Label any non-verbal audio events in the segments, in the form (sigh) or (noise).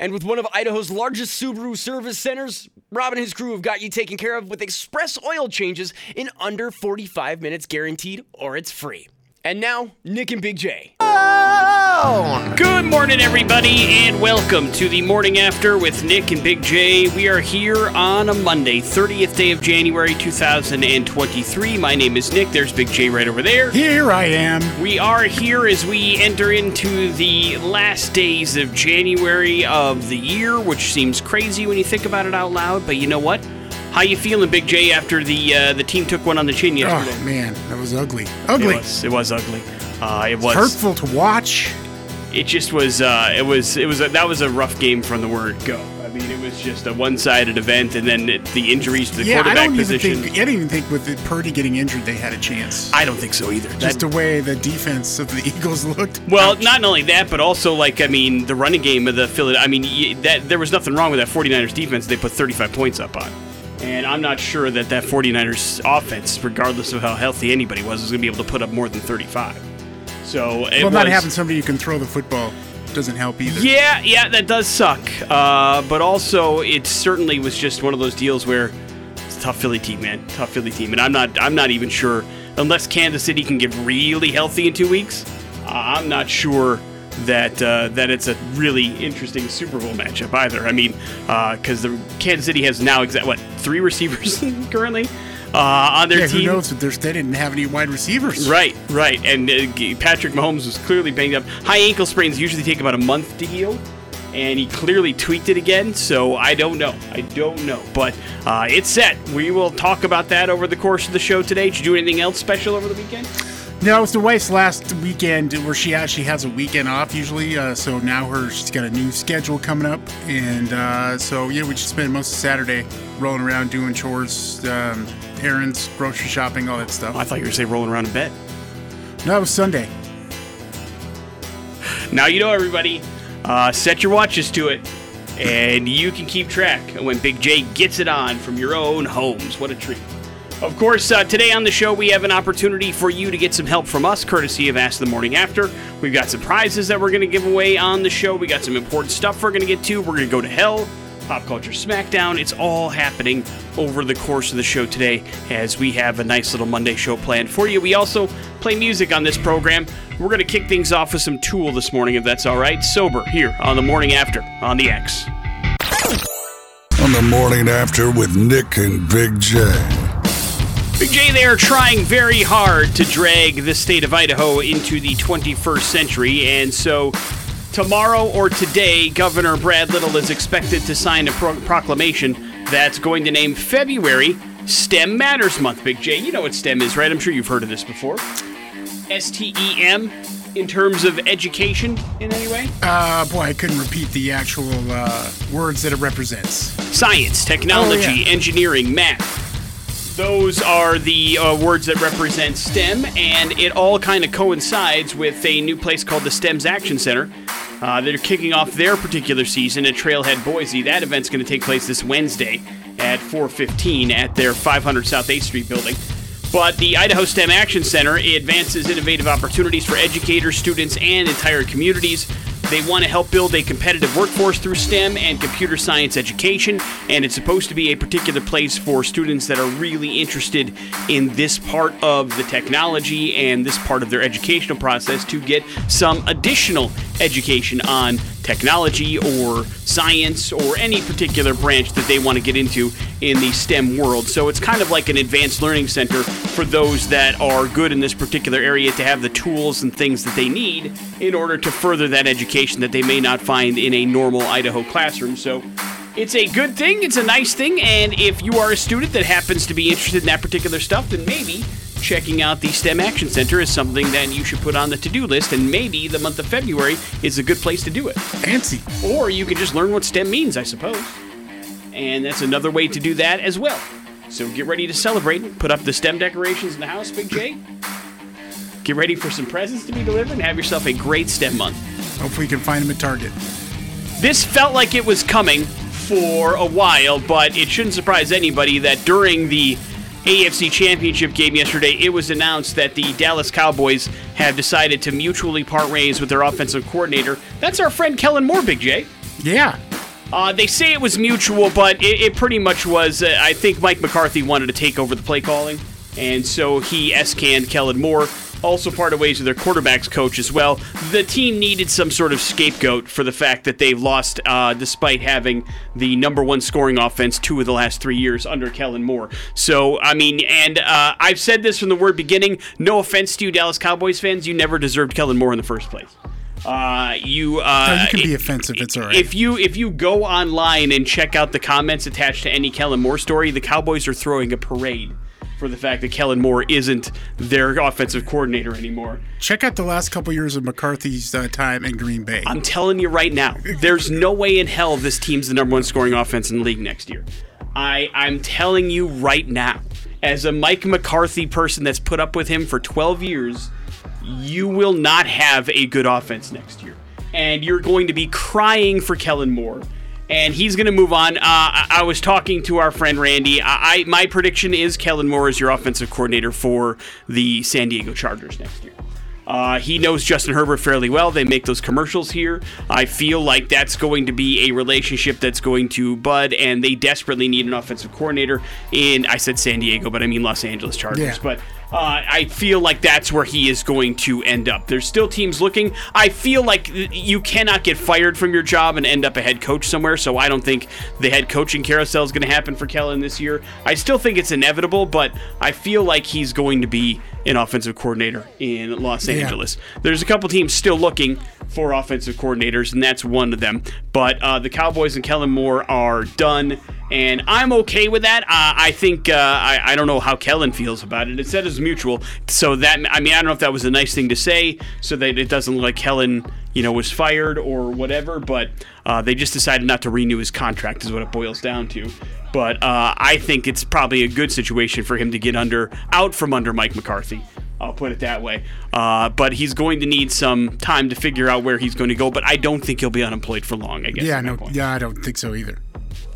And with one of Idaho's largest Subaru service centers, Rob and his crew have got you taken care of with express oil changes in under 45 minutes guaranteed, or it's free. And now, Nick and Big J. Good morning, everybody, and welcome to the morning after with Nick and Big J. We are here on a Monday, 30th day of January 2023. My name is Nick. There's Big J right over there. Here I am. We are here as we enter into the last days of January of the year, which seems crazy when you think about it out loud. But you know what? How you feeling, Big J? After the uh, the team took one on the chin yesterday. Oh, man. That was ugly. Ugly. It was. It was ugly. Uh, it was Hurtful to watch. it just was uh, it was it was a, that was a rough game from the word go. I mean, it was just a one-sided event, and then it, the injuries to the Yeah, I quarterback don't even position. think. I didn't even think with the Purdy getting injured, they had a chance. I don't think so either. Just That- the way the defense of the (laughs) Eagles looked. well, Ouch. not only that, but also like I mean, the running game of the Philly. I mean, that there was nothing wrong with that 49ers defense. They put 35 points up on. And I'm not sure that that 49ers offense, regardless of how healthy anybody was, is going to be able to put up more than 35. So it well, was, not having somebody who can throw the football doesn't help either. Yeah, yeah, that does suck. Uh, but also, it certainly was just one of those deals where it's a tough Philly team, man. Tough Philly team, and I'm not, I'm not even sure unless Kansas City can get really healthy in two weeks. Uh, I'm not sure that uh, that it's a really interesting Super Bowl matchup either. I mean, because the Kansas City has now exact what three receivers (laughs) currently uh, on their Yeah, team. who knows? But they didn't have any wide receivers. Right, right. And uh, Patrick Mahomes was clearly banged up. High ankle sprains usually take about a month to heal, and he clearly tweaked it again. So I don't know. I don't know. But uh, it's set. We will talk about that over the course of the show today. Did you do anything else special over the weekend? No, it was the wife's last weekend where she actually has a weekend off usually. Uh, so now her she's got a new schedule coming up, and uh, so yeah, we just spent most of Saturday rolling around doing chores, um, errands, grocery shopping, all that stuff. I thought you were going to say rolling around in bed. No, it was Sunday. Now you know, everybody. Uh, set your watches to it, and you can keep track of when Big J gets it on from your own homes. What a treat. Of course, uh, today on the show, we have an opportunity for you to get some help from us, courtesy of Ask the Morning After. We've got some prizes that we're going to give away on the show. We got some important stuff we're going to get to. We're going to go to hell, Pop Culture Smackdown. It's all happening over the course of the show today as we have a nice little Monday show planned for you. We also play music on this program. We're going to kick things off with some Tool this morning, if that's all right. Sober here on the Morning After on the X. on the morning after with Nick and Big J. Big J, they are trying very hard to drag the state of Idaho into the 21st century, and so tomorrow or today, Governor Brad Little is expected to sign a pro- proclamation that's going to name February STEM Matters Month. Big J, you know what STEM is, right? I'm sure you've heard of this before. S T E M in terms of education in any way? Uh, boy, I couldn't repeat the actual uh, words that it represents. Science, technology, Oh, yeah. engineering, math. Those are the uh, words that represent STEM, and it all kind of coincides with a new place called the STEMS Action Center. Uh, they're kicking off their particular season at Trailhead Boise. That event's going to take place this Wednesday at 4:15 at their 500 South 8th Street building. But the Idaho STEM Action Center advances innovative opportunities for educators, students, and entire communities. They want to help build a competitive workforce through STEM and computer science education, and it's supposed to be a particular place for students that are really interested in this part of the technology and this part of their educational process to get some additional education on technology or science or any particular branch that they want to get into in the STEM world. So it's kind of like an advanced learning center for those that are good in this particular area to have the tools and things that they need in order to further that education that they may not find in a normal Idaho classroom. So it's a good thing, it's a nice thing, and if you are a student that happens to be interested in that particular stuff, then maybe checking out the STEM Action Center is something that you should put on the to do list, and maybe the month of February is a good place to do it. Fancy. Or you can just learn what STEM means, I suppose. And that's another way to do that as well. So get ready to celebrate. Put up the STEM decorations in the house, Big J. Get ready for some presents to be delivered and have yourself a great STEM month. Hopefully, you can find them at Target. This felt like it was coming for a while, but it shouldn't surprise anybody that during the AFC Championship game yesterday, it was announced that the Dallas Cowboys have decided to mutually part ways with their offensive coordinator. That's our friend Kellen Moore, Big J. Yeah. Uh, they say it was mutual, but it, it pretty much was. Uh, I think Mike McCarthy wanted to take over the play calling, and so he S-canned Kellen Moore. Also parted ways with their quarterbacks coach as well. The team needed some sort of scapegoat for the fact that they've lost, uh, despite having the number one scoring offense two of the last three years under Kellen Moore. So, I mean, and uh, I've said this from the word beginning. No offense to you, Dallas Cowboys fans, you never deserved Kellen Moore in the first place. Uh, you uh, No, you can be it- offensive. It's all right. if you if you go online and check out the comments attached to any Kellen Moore story, the Cowboys are throwing a parade for the fact that Kellen Moore isn't their offensive coordinator anymore. Check out the last couple years of McCarthy's uh, time in Green Bay. I'm telling you right now, there's no way in hell this team's the number one scoring offense in the league next year. I I'm telling you right now, as a Mike McCarthy person that's put up with him for 12 years, you will not have a good offense next year, and you're going to be crying for Kellen Moore. And he's going to move on. Uh, I, I was talking to our friend Randy. I, I my prediction is Kellen Moore is your offensive coordinator for the San Diego Chargers next year. Uh, he knows Justin Herbert fairly well. They make those commercials here. I feel like that's going to be a relationship that's going to bud, and they desperately need an offensive coordinator in, I said San Diego, but I mean Los Angeles Chargers. Yeah. But uh, I feel like that's where he is going to end up. There's still teams looking. I feel like you cannot get fired from your job and end up a head coach somewhere, so I don't think the head coaching carousel is going to happen for Kellen this year. I still think it's inevitable, but I feel like he's going to be an offensive coordinator in Los Yeah. Angeles. There's a couple teams still looking for offensive coordinators, and that's one of them. But uh, the Cowboys and Kellen Moore are done, and I'm okay with that. Uh, I think uh, I, I don't know how Kellen feels about it. It said it's mutual, so that I mean I don't know if that was a nice thing to say, so that it doesn't look like Kellen you know was fired or whatever. But uh, they just decided not to renew his contract, is what it boils down to. But uh, I think it's probably a good situation for him to get under out from under Mike McCarthy. I'll put it that way. Uh, but he's going to need some time to figure out where he's going to go. But I don't think he'll be unemployed for long. I guess. yeah, no, yeah, I don't think so either.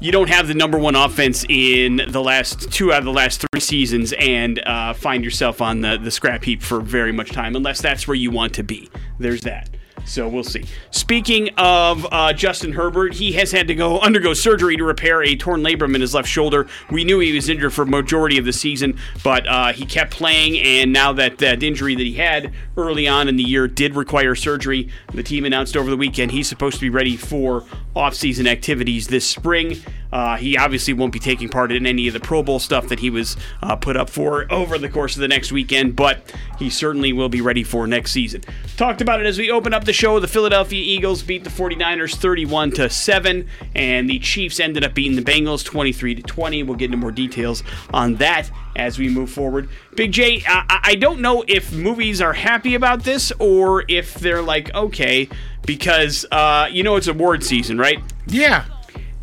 You don't have the number one offense in the last two out of the last three seasons, and uh, find yourself on the the scrap heap for very much time, unless that's where you want to be. There's that. So we'll see. Speaking of uh, Justin Herbert, he has had to go undergo surgery to repair a torn labrum in his left shoulder. We knew he was injured for majority of the season, but uh, he kept playing, and now that that injury that he had early on in the year did require surgery, the team announced over the weekend he's supposed to be ready for offseason activities this spring. Uh, he obviously won't be taking part in any of the Pro Bowl stuff that he was uh, put up for over the course of the next weekend, but he certainly will be ready for next season. Talked about it as we open up the show. The Philadelphia Eagles beat the 49ers 31 to 7, and the Chiefs ended up beating the Bengals 23 to 20. We'll get into more details on that as we move forward. Big J, I, I don't know if movies are happy about this or if they're like, okay, because uh, you know it's award season, right? Yeah,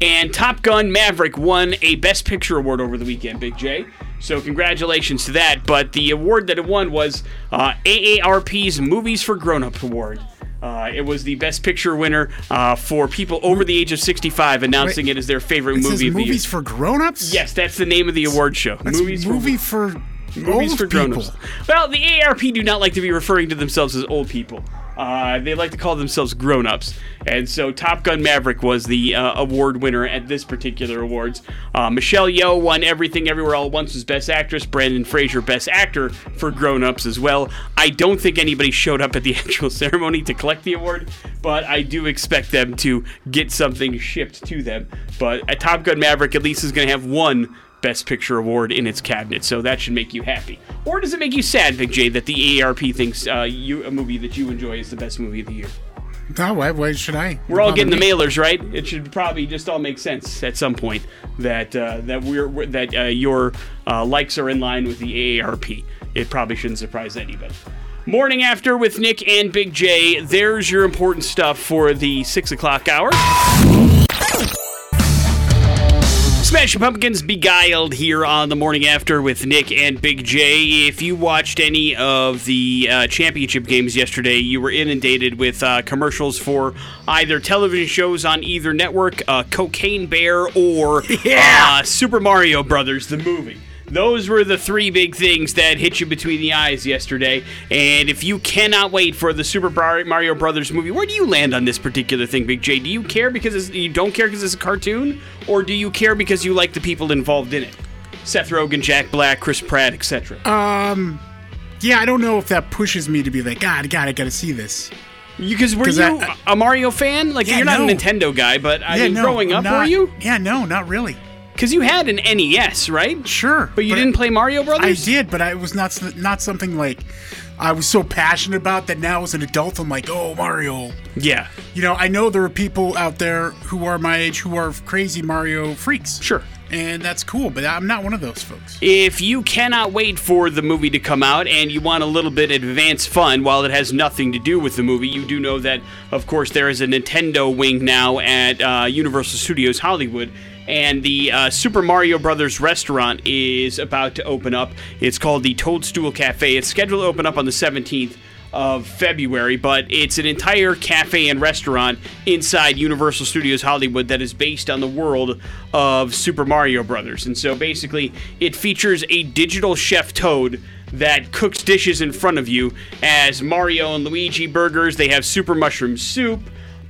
And Top Gun Maverick won a Best Picture award over the weekend, Big J. So congratulations to that. But the award that it won was uh, AARP's Movies for Grown Up Award. Uh, it was the Best Picture winner uh, for people over the age of 65, announcing Wait, it as their favorite it movie of the year. movies for grown-ups. Yes, that's the name of the award show. That's movies movie for for, movies old for people. grown-ups. Well, the AARP do not like to be referring to themselves as old people. Uh, they like to call themselves grown-ups, and so Top Gun Maverick was the uh, award winner at this particular awards. Uh, Michelle Yeoh won Everything Everywhere All at Once as Best Actress. Brendan Fraser Best Actor for grown-ups as well. I don't think anybody showed up at the (laughs) actual ceremony to collect the award, but I do expect them to get something shipped to them. But at Top Gun Maverick, at least is going to have one Best Picture award in its cabinet, so that should make you happy. Or does it make you sad, Big J, that the AARP thinks uh, you a movie that you enjoy is the best movie of the year? No, why, why should I? We're all getting the mailers, right? It should probably just all make sense at some point that uh, that we're we're- that uh, your uh, likes are in line with the AARP. it probably shouldn't surprise anybody. Morning after with Nick and Big J. There's your important stuff for the six o'clock hour. Smashing Pumpkins beguiled here on the morning after with Nick and Big J. If you watched any of the uh, championship games yesterday, you were inundated with uh, commercials for either television shows on either network, uh, Cocaine Bear, or (laughs) uh, Super Mario Brothers, the movie. Those were the three big things that hit you between the eyes yesterday. And if you cannot wait for the Super Mario Brothers movie, where do you land on this particular thing, Big J? Do you care because it's, you don't care because it's a cartoon, or do you care because you like the people involved in it? Seth Rogen, Jack Black, Chris Pratt, etc. Um, yeah, I don't know if that pushes me to be like, God, God, I gotta see this. Because were 'Cause you I- a Mario fan? Like Yeah, you're not no. a Nintendo guy, but I yeah, mean, no, growing up, not- were you? Yeah, no, not really. Because you had an NES, right? Sure, But you didn't play Mario Brothers? I did, but I, it was not not something like I was so passionate about that. Now as an adult, I'm like, oh, Mario. Yeah, You know, I know there are people out there who are my age who are crazy Mario freaks. sure. and that's cool. But I'm not one of those folks. If you cannot wait for the movie to come out and you want a little bit of advanced fun while it has nothing to do with the movie, you do know that, of course, there is a Nintendo wing now at uh, Universal Studios Hollywood. And the uh, Super Mario Brothers restaurant is about to open up. It's called the Toadstool Cafe. It's scheduled to open up on the 17th of February, but it's an entire cafe and restaurant inside Universal Studios Hollywood that is based on the world of Super Mario Brothers. And so basically, it features a digital chef Toad that cooks dishes in front of you as Mario and Luigi burgers. They have super mushroom soup.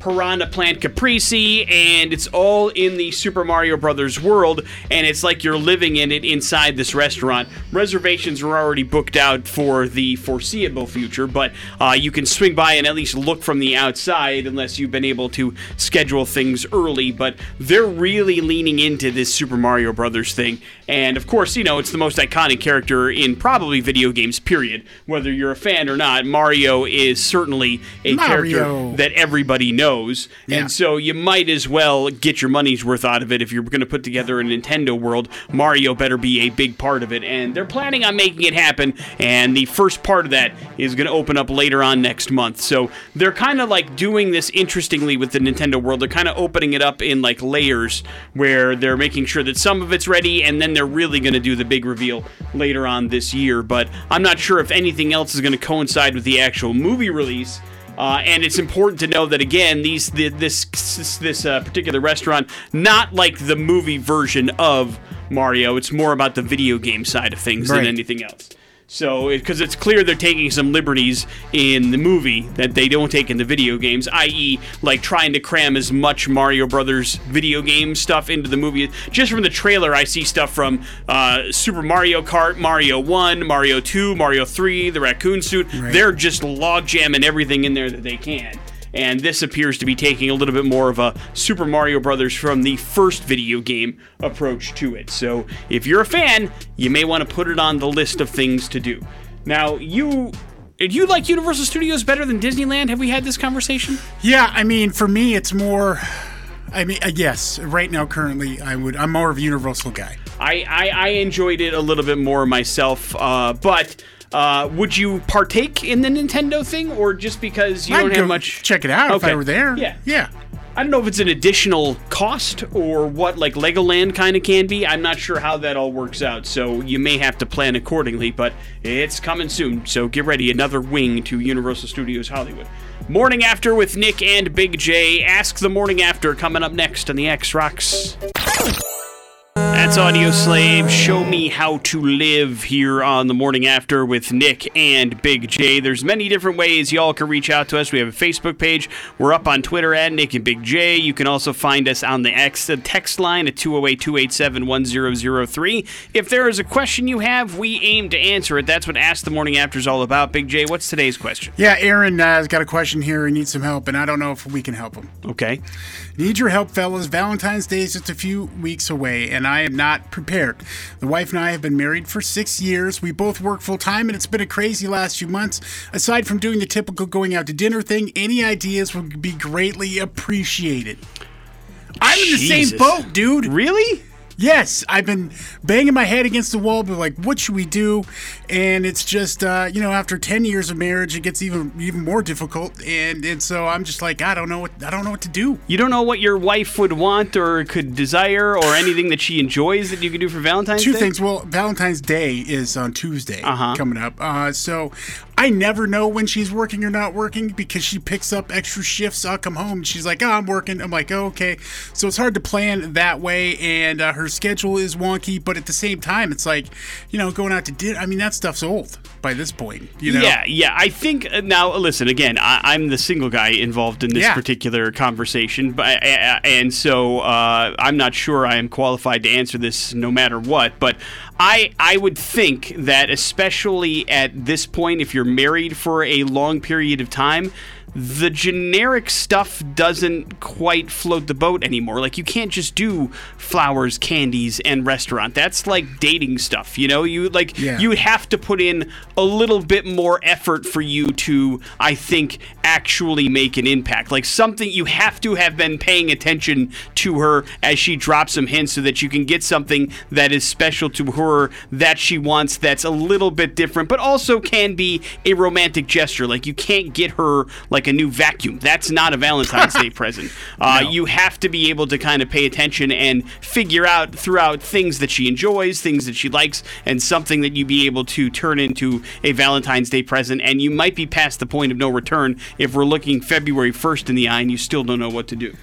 Piranha Plant Caprese, and it's all in the Super Mario Brothers world, and it's like you're living in it inside this restaurant. Reservations are already booked out for the foreseeable future, but uh, you can swing by and at least look from the outside unless you've been able to schedule things early. But they're really leaning into this Super Mario Brothers thing, and of course, you know, it's the most iconic character in probably video games, period. Whether you're a fan or not, Mario is certainly a character that everybody knows. Yeah. And so you might as well get your money's worth out of it if you're going to put together a Nintendo world. Mario better be a big part of it. And they're planning on making it happen. And the first part of that is going to open up later on next month. So they're kind of like doing this interestingly with the Nintendo world. They're kind of opening it up in like layers where they're making sure that some of it's ready and then they're really going to do the big reveal later on this year. But I'm not sure if anything else is going to coincide with the actual movie release. Uh, and it's important to know that again, these the, this this, this uh, particular restaurant, not like the movie version of Mario. It's more about the video game side of things than anything else. So, because it's clear they're taking some liberties in the movie that they don't take in the video games, i.e., like trying to cram as much Mario Brothers video game stuff into the movie. Just from the trailer, I see stuff from uh, Super Mario Kart, Mario 1, Mario 2, Mario 3, the raccoon suit. They're just log jamming everything in there that they can. And this appears to be taking a little bit more of a Super Mario Brothers from the first video game approach to it. So if you're a fan, you may want to put it on the list of things to do. Now, you. Do you like Universal Studios better than Disneyland? Have we had this conversation? Yeah, I mean, for me, it's more. I mean, uh, yes, right now, currently, I would. I'm more of a Universal guy. I, I, I enjoyed it a little bit more myself, uh, but uh, would you partake in the Nintendo thing, or just because you I'd don't have much? Check it out if I were there. Yeah. yeah. I don't know if it's an additional cost or what, like Legoland kind of can be. I'm not sure how that all works out, so you may have to plan accordingly, but it's coming soon, so get ready. Another wing to Universal Studios Hollywood. Morning After with Nick and Big J. Ask the Morning After coming up next on the X Rocks. That's Audioslave. Show me how to live here on the morning after with Nick and Big J. There's many different ways y'all can reach out to us. We have a Facebook page. We're up on Twitter at Nick and Big J. You can also find us on the X the text line at 208-287-1003. If there is a question you have, we aim to answer it. That's what Ask the Morning After is all about. Big J, what's today's question? Yeah, Aaron uh, has got a question here. He needs some help, and I don't know if we can help him. Okay. Need your help, fellas. Valentine's Day is just a few weeks away, and I am not prepared. The wife and I have been married for six years. We both work full time, and it's been a crazy last few months. Aside from doing the typical going out to dinner thing, any ideas would be greatly appreciated. I'm in the same boat, dude. Really? Yes, I've been banging my head against the wall, but like, what should we do? And it's just, uh, you know, after ten years of marriage, it gets even even more difficult. And and so I'm just like, I don't know what I don't know what to do. You don't know what your wife would want or could desire or anything that she enjoys that you could do for Valentine's Two Day? things. Well, Valentine's Day is on Tuesday Uh-huh. coming up. Uh, so I never know when she's working or not working because she picks up extra shifts. I'll come home and she's like, "Oh, I'm working." I'm like, oh, "Okay." So it's hard to plan that way, and uh, her schedule is wonky. But at the same time, it's like, you know, going out to dinner. I mean, that stuff's old by this point. You know. Yeah, yeah. I think uh, now. Listen, again, I, I'm the single guy involved in this Yeah. particular conversation, but uh, and so uh, I'm not sure I am qualified to answer this, no matter what. But I I would think that especially at this point, if you're married for a long period of time. The generic stuff doesn't quite float the boat anymore. Like you can't just do flowers, candies, and restaurant. That's like dating stuff, you know. You like Yeah. you have to put in a little bit more effort for you to, I think, actually make an impact. Like something you have to have been paying attention to her as she drops some hints so that you can get something that is special to her that she wants that's a little bit different, but also can be a romantic gesture. Like you can't get her like a new vacuum. That's not a Valentine's Day (laughs) present. Uh, You have to be able to kind of pay attention and figure out throughout things that she enjoys, things that she likes, and something that you be able to turn into a Valentine's Day present. And you might be past the point of no return if we're looking February 1st in the eye and you still don't know what to do.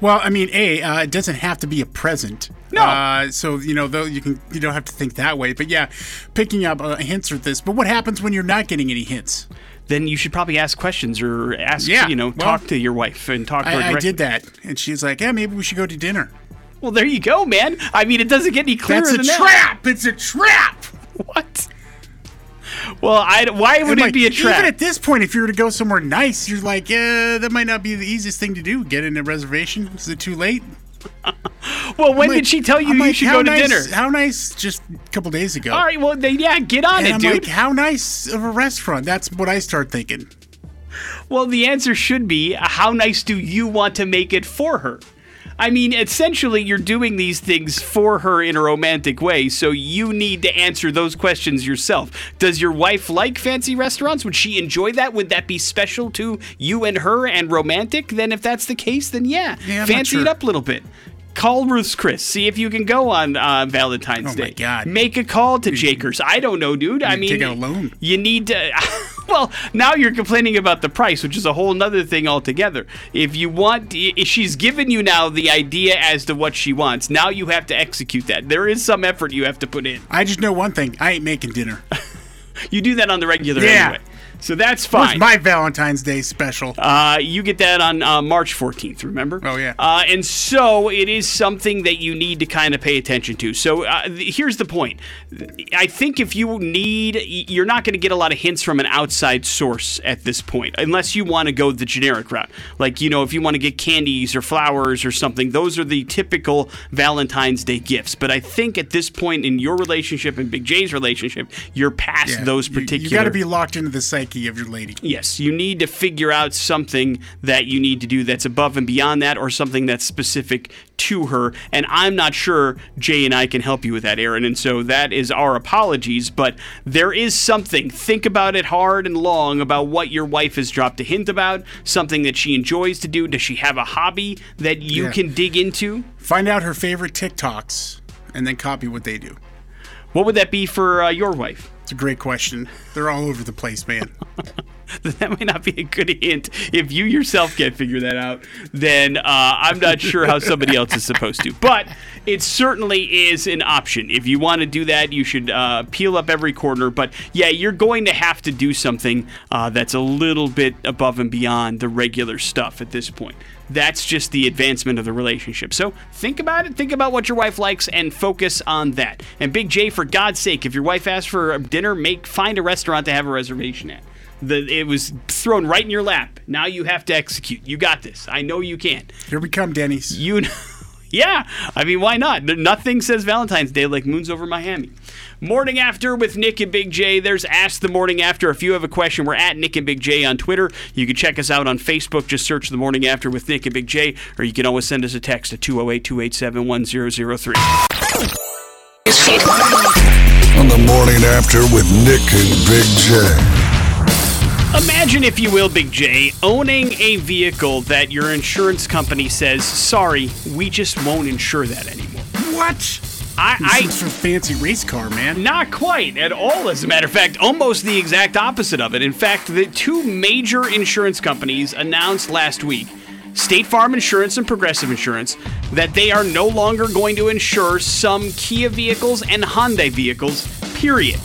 Well, I mean, a uh, it doesn't have to be a present. No. Uh, so you know, though you can you don't have to think that way. But yeah, picking up uh, hints with this. But what happens when you're not getting any hints? Then you should probably ask questions or ask, Yeah, you know, well, talk to your wife and talk to her I, I did that, and she's like, "Yeah, maybe we should go to dinner." Well, there you go, man. I mean, it doesn't get any clearer That's a than that. trap. It's a trap. (laughs) What? Well, I, why would And, it like, be a trap? Even at this point, if you were to go somewhere nice, you're like, yeah, that might not be the easiest thing to do. Get in a reservation. Is it too late? Well, when I'm did she tell you I'm you like, should go to nice- dinner? How nice? Just a couple days ago. All right, well, then, yeah, get on and it, I'm dude. like, how nice of a restaurant? That's what I start thinking. Well, the answer should be how nice do you want to make it for her? I mean, essentially, you're doing these things for her in a romantic way, so you need to answer those questions yourself. Does your wife like fancy restaurants? Would she enjoy that? Would that be special to you and her and romantic? Then, if that's the case, then yeah, Yeah, fancy it up a little bit. Call Ruth's Chris. See if you can go on uh, Valentine's Oh my Day. God. Make a call to Jakers. I don't know, dude. I mean, take out a loan. you need to. (laughs) (laughs) well, now you're complaining about the price, which is a whole nother thing altogether. If you want, if she's given you now the idea as to what she wants, now you have to execute that. There is some effort you have to put in. I just know one thing: I ain't making dinner. (laughs) You do that on the regular Yeah. anyway. So that's What's fine. my Valentine's Day special? Uh, you get that on uh, March 14th, remember? Oh, yeah. Uh, and so it is something that you need to kind of pay attention to. So uh, th- here's the point. I think if you need, you're not going to get a lot of hints from an outside source at this point, unless you want to go the generic route. Like, you know, if you want to get candies or flowers or something, those are the typical Valentine's Day gifts. But I think at this point in your relationship and Big J's relationship, you're past Yeah, those particular. You, got to be locked into the psyche of your lady. Yes, you need to figure out something that you need to do that's above and beyond that, or something that's specific to her. And I'm not sure Jay and I can help you with that, Aaron. And so that is our apologies. But there is something. Think about it hard and long about what your wife has dropped a hint about, something that she enjoys to do. Does she have a hobby that you Yeah. can dig into? Find out her favorite TikToks and then copy what they do. What would that be for uh, your wife? It's a great question. They're all over the place, man. (laughs) (laughs) that might not be a good hint. If you yourself can't figure that out, then uh, I'm not sure how somebody else is supposed to. But it certainly is an option. If you want to do that, you should uh, peel up every corner. But yeah, you're going to have to do something uh, that's a little bit above and beyond the regular stuff at this point. That's just the advancement of the relationship. So think about it. Think about what your wife likes and focus on that. And Big J, for God's sake, if your wife asks for dinner, make find a restaurant to have a reservation at. The, it was thrown right in your lap. Now you have to execute. You got this. I know you can. Here we come, Denny's. You know, (laughs) Yeah, I mean, why not? Nothing says Valentine's Day like moons over Miami. Morning After with Nick and Big J. There's Ask the Morning After. If you have a question, we're at Nick and Big J on Twitter. You can check us out on Facebook. Just search the Morning After with Nick and Big J, or you can always send us a text at 208 287 1003. On the morning after with Nick and Big J. Imagine, if you will, Big J, owning a vehicle that your insurance company says, sorry, we just won't insure that anymore. What? I, This I is some fancy race car, man. Not quite at all, as a matter of fact, almost the exact opposite of it. In fact, the two major insurance companies announced last week, State Farm Insurance and Progressive Insurance, that they are no longer going to insure some Kia vehicles and Hyundai vehicles, period.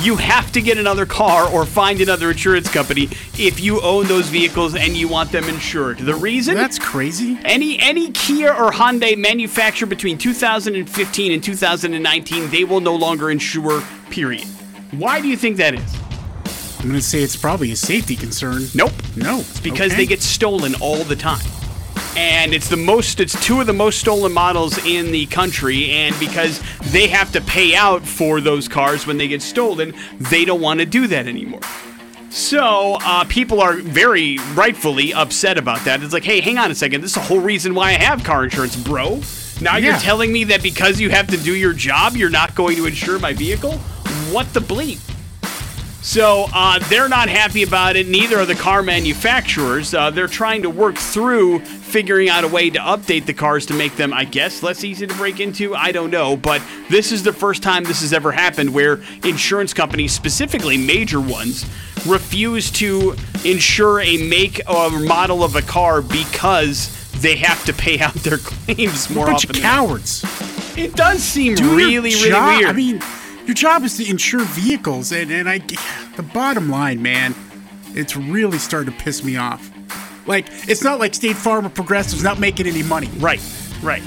You have to get another car or find another insurance company if you own those vehicles and you want them insured. The reason? That's crazy. Any any Kia or Hyundai manufactured between 2015 and 2019, they will no longer insure. Period. Why do you think that is? I'm going to say it's probably a safety concern. Nope. No. It's because Okay. they get stolen all the time. And it's the most it's two of the most stolen models in the country and because they have to pay out for those cars when they get stolen, they don't want to do that anymore. So uh, people are very rightfully upset about that. It's like, hey, hang on a second. This is the whole reason why I have car insurance, bro. Now you're telling me that because you have to do your job, you're not going to insure my vehicle? What the bleep? So uh, they're not happy about it. Neither are the car manufacturers. Uh, they're trying to work through figuring out a way to update the cars to make them, I guess, less easy to break into. I don't know. But this is the first time this has ever happened where insurance companies, specifically major ones, refuse to insure a make or model of a car because they have to pay out their (laughs) claims more bunch often. of cowards. It does seem Do really, really weird. I mean, your job is to insure vehicles, and, and I, the bottom line, man, it's really starting to piss me off. Like, it's not like State Farm or Progressive's not making any money. Right, right.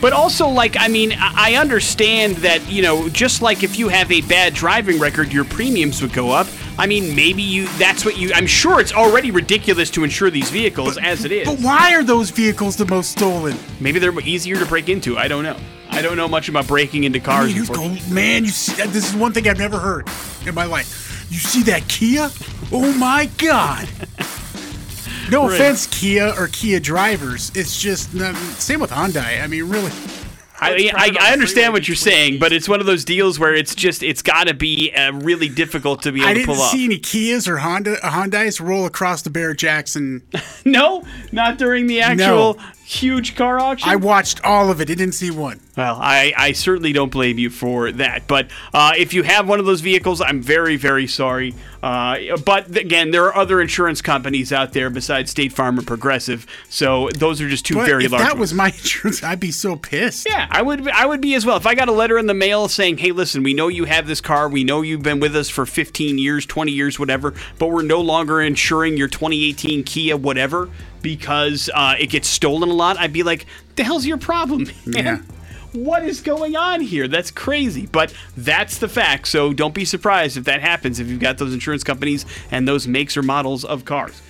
But also, like, I mean, I understand that, you know, just like if you have a bad driving record, your premiums would go up. I mean, maybe you, that's what you, I'm sure it's already ridiculous to insure these vehicles as it is. But why are those vehicles the most stolen? Maybe they're easier to break into. I don't know. I don't know much about breaking into I cars. mean, you unfortunately. go, man, you see, this is one thing I've never heard in my life. You see that Kia? Oh my God. No Right. offense, Kia or Kia drivers. It's just same with Hyundai. I mean, really. I, I, I understand what you're saying, but it's one of those deals where it's just, it's got to be uh, really difficult to be able I to didn't pull off. see any Kias or Honda Hyundais roll across the Barrett Jackson. (laughs) no, not during the actual huge car auction. I watched all of it. I didn't see one. Well, I, I certainly don't blame you for that. But uh, if you have one of those vehicles, I'm very, very sorry. Uh, but again, there are other insurance companies out there besides State Farm and Progressive. So those are just two But very if large that ones. was my (laughs) insurance, I'd be so pissed. Yeah, I would. I would be as well. If I got a letter in the mail saying, "Hey, listen, we know you have this car. We know you've been with us for 15 years, 20 years, whatever, but we're no longer insuring your 2018 Kia, whatever, because uh, it gets stolen a lot." I'd be like, "The hell's your problem, (laughs) man? Yeah. What is going on here? That's crazy." But that's the fact. So don't be surprised if that happens. If you've got those insurance companies and those makes or models of cars.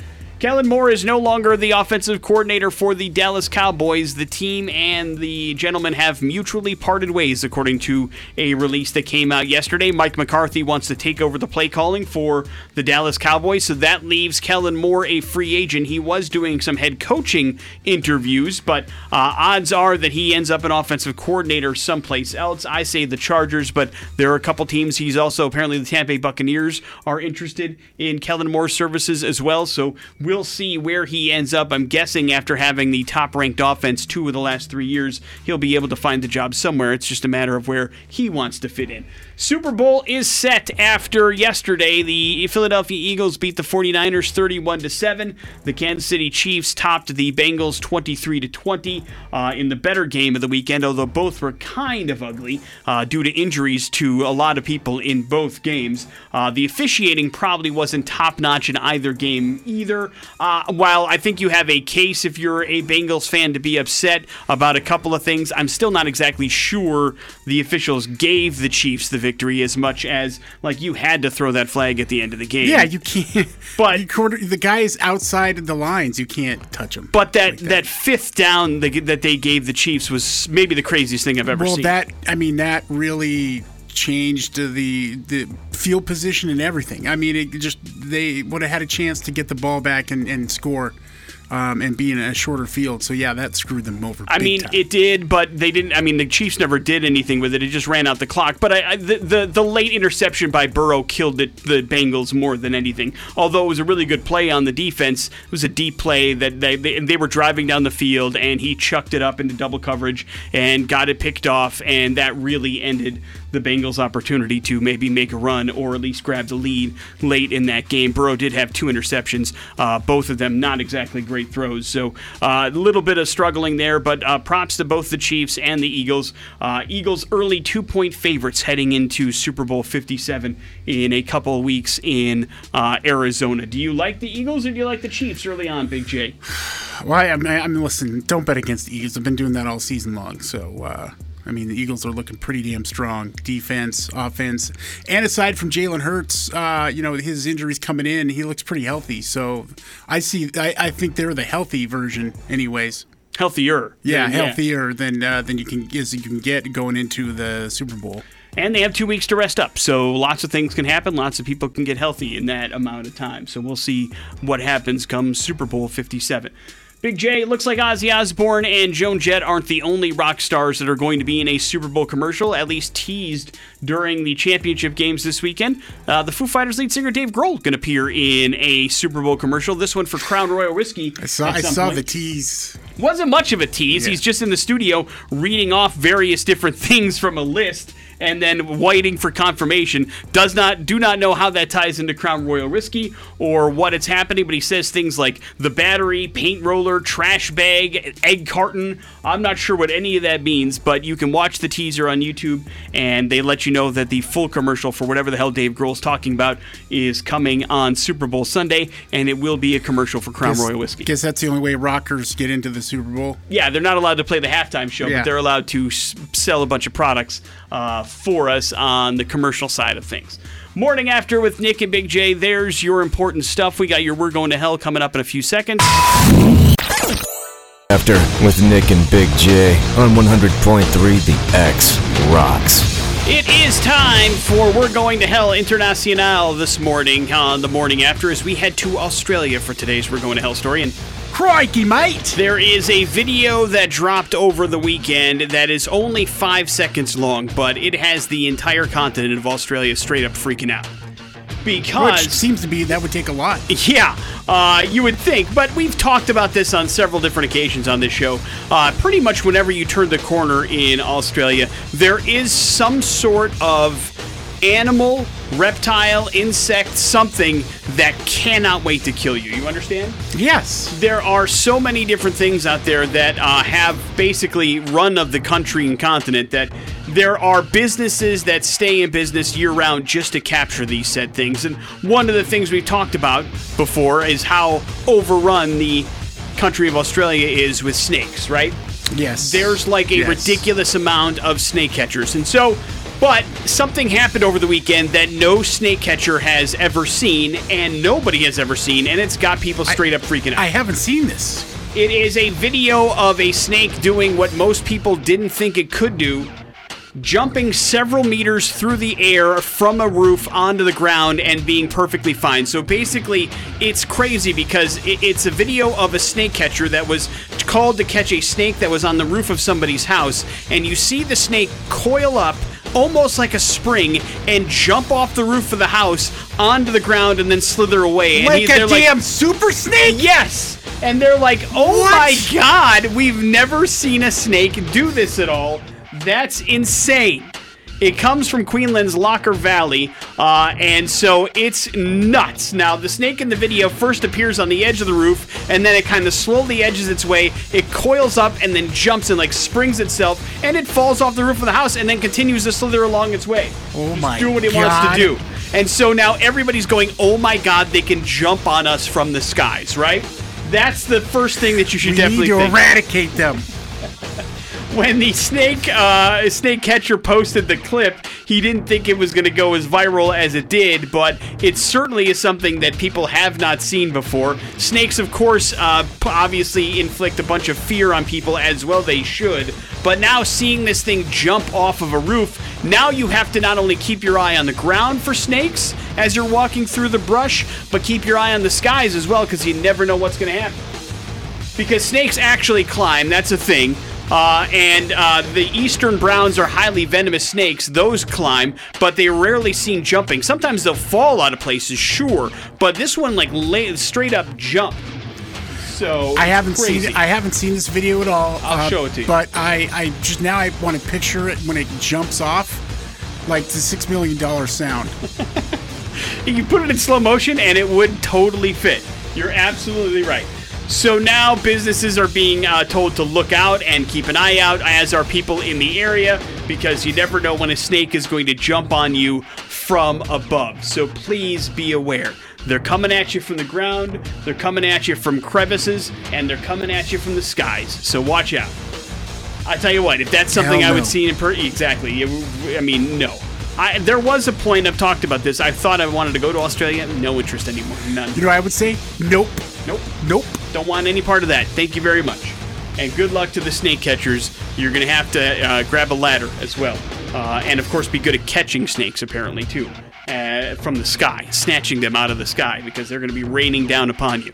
Kellen Moore is no longer the offensive coordinator for the Dallas Cowboys. The team and the gentleman have mutually parted ways, according to a release that came out yesterday. Mike McCarthy wants to take over the play calling for the Dallas Cowboys, so that leaves Kellen Moore a free agent. He was doing some head coaching interviews, but uh, odds are that he ends up an offensive coordinator someplace else. I say the Chargers, but there are a couple teams. He's also apparently the Tampa Bay Buccaneers are interested in Kellen Moore's services as well. So we'll see where he ends up. I'm guessing after having the top ranked offense two of the last three years, he'll be able to find the job somewhere. It's just a matter of where he wants to fit in. Super Bowl is set after yesterday. The Philadelphia Eagles beat the 49ers 31 to 7. The Kansas City Chiefs topped the Bengals 23 to 20 uh, in the better game of the weekend, although both were kind of ugly uh, due to injuries to a lot of people in both games. Uh, the officiating probably wasn't top notch in either game either. Uh, while I think you have a case if you're a Bengals fan to be upset about a couple of things, I'm still not exactly sure the officials gave the Chiefs the victory as much as like you had to throw that flag at the end of the game. Yeah, you can't. But- you (laughs) quarter, the guy is outside the lines. You can't touch him. But that, that. fifth down that that they gave the Chiefs was maybe the craziest thing I've ever well, seen. Well, that I mean, that really changed the the field position and everything. I mean, it just they would have had a chance to get the ball back and, and score. Um, and be in a shorter field, so yeah, that screwed them over. I mean, time. it did, but they didn't. I mean, the Chiefs never did anything with it. It just ran out the clock. But I, I, the, the the late interception by Burrow killed the, the Bengals more than anything. Although it was a really good play on the defense, it was a deep play that they they, they were driving down the field and he chucked it up into double coverage and got it picked off, and that really ended the Bengals' opportunity to maybe make a run or at least grab the lead late in that game. Burrow did have two interceptions, uh, both of them not exactly great throws. So uh, a little bit of struggling there, but uh, props to both the Chiefs and the Eagles. Uh, Eagles early two point favorites heading into Super Bowl 57 in a couple of weeks in Arizona. Do you like the Eagles or do you like the Chiefs early on, Big J? Well, I, I'm, I'm listen. Don't bet against the Eagles. I've been doing that all season long. So, I mean, the Eagles are looking pretty damn strong, defense, offense, and aside from Jalen Hurts, uh, you know, his injuries coming in, he looks pretty healthy. So, I see. I, I think they're the healthy version, anyways. Healthier. Yeah, healthier than uh, than you can as you can get going into the Super Bowl. And they have two weeks to rest up. So lots of things can happen. Lots of people can get healthy in that amount of time. So we'll see what happens come Super Bowl 57. Big J, it looks like Ozzy Osbourne and Joan Jett aren't the only rock stars that are going to be in a Super Bowl commercial, at least teased during the championship games this weekend. Uh, the Foo Fighters lead singer Dave Grohl going to appear in a Super Bowl commercial. This one for Crown Royal Whiskey. I saw I saw point. the tease. Wasn't much of a tease. He's just in the studio reading off various different (laughs) things from a list and then waiting for confirmation. Does not do not know how that ties into Crown Royal Whiskey or what it's happening, but he says things like the battery, paint roller, trash bag, egg carton. I'm not sure what any of that means, but you can watch the teaser on YouTube and they let you know that the full commercial for whatever the hell Dave Grohl's talking about is coming on Super Bowl Sunday and it will be a commercial for Crown Royal Whiskey. Guess that's the only way rockers get into the Super Bowl. Yeah, they're not allowed to play the halftime show, Yeah. but they're allowed to s- sell a bunch of products uh, for us on the commercial side of things. Morning after with Nick and Big J. There's your important stuff. We got your We're Going to Hell coming up in a few seconds. After with Nick and Big J on 100.3 The X Rocks. It is time for We're Going to Hell International this morning on the morning after as we head to Australia for today's We're Going to Hell story. And Crikey, mate! There is a video that dropped over the weekend that is only five seconds long, but it has the entire continent of Australia straight up freaking out. Which Because, seems to be that would take a lot. (laughs) yeah, uh, you would think, but we've talked about this on several different occasions on this show. Uh, pretty much whenever you turn the corner in Australia, there is some sort of animal, reptile, insect, something that cannot wait to kill you. You understand? Yes. there are so many different things out there that uh, have basically run of the country and continent that there are businesses that stay in business year round just to capture these said things. And one of the things we've talked about before is how overrun the country of Australia is with snakes, right? Yes. there's like a Yes. ridiculous amount of snake catchers. And so, but something happened over the weekend that no snake catcher has ever seen and nobody has ever seen, and it's got people straight up freaking out. I haven't seen this. it is a video of a snake doing what most people didn't think it could do. Jumping several meters through the air from a roof onto the ground and being perfectly fine. So basically, it's crazy because it's a video of a snake catcher that was called to catch a snake that was on the roof of somebody's house. And you see the snake coil up almost like a spring and jump off the roof of the house onto the ground and then slither away. And Like he- a damn super snake. Yes! And they're like, oh What? my god, we've never seen a snake do this at all. That's insane. It comes from Queensland's Lockyer Valley, uh, and so it's nuts. Now, the snake in the video first appears on the edge of the roof, and then it kind of slowly edges its way. It coils up and then jumps and like springs itself, and it falls off the roof of the house and then continues to slither along its way. Oh Just my Do what it God. wants to do. And so now everybody's going, oh my God, they can jump on us from the skies, right? That's the first thing that you should We definitely need to think. eradicate them. When the snake uh, snake catcher posted the clip, he didn't think it was going to go as viral as it did, but it certainly is something that people have not seen before. Snakes, of course, uh, obviously inflict a bunch of fear on people as well they should. But now seeing this thing jump off of a roof, now you have to not only keep your eye on the ground for snakes as you're walking through the brush, but keep your eye on the skies as well because you never know what's going to happen because snakes actually climb. That's a thing. Uh, and uh, the eastern browns are highly venomous snakes. Those climb, but they're rarely seen jumping. Sometimes they'll fall out of places, sure, but this one like lay, straight up jump. So I haven't crazy. seen I haven't seen this video at all. uh, I'll show it to you. But I, I just now I want to picture it when it jumps off, like the six million dollar sound. (laughs) You can put it in slow motion and it would totally fit. You're absolutely right. So now businesses are being uh, told to look out and keep an eye out, as are people in the area, because you never know when a snake is going to jump on you from above. So please be aware. They're coming at you from the ground, they're coming at you from crevices, and they're coming at you from the skies. So watch out. I tell you what, if that's something Hell I would no. see in per exactly, I mean, no. I, there was a point I've talked about this. I thought I wanted to go to Australia. No interest anymore. None. You know, what I would say nope, Nope. nope. Don't want any part of that. Thank you very much. And good luck to the snake catchers. You're going to have to uh, grab a ladder as well. Uh, and of course, be good at catching snakes, apparently, too. Uh, from the sky, snatching them out of the sky because they're going to be raining down upon you.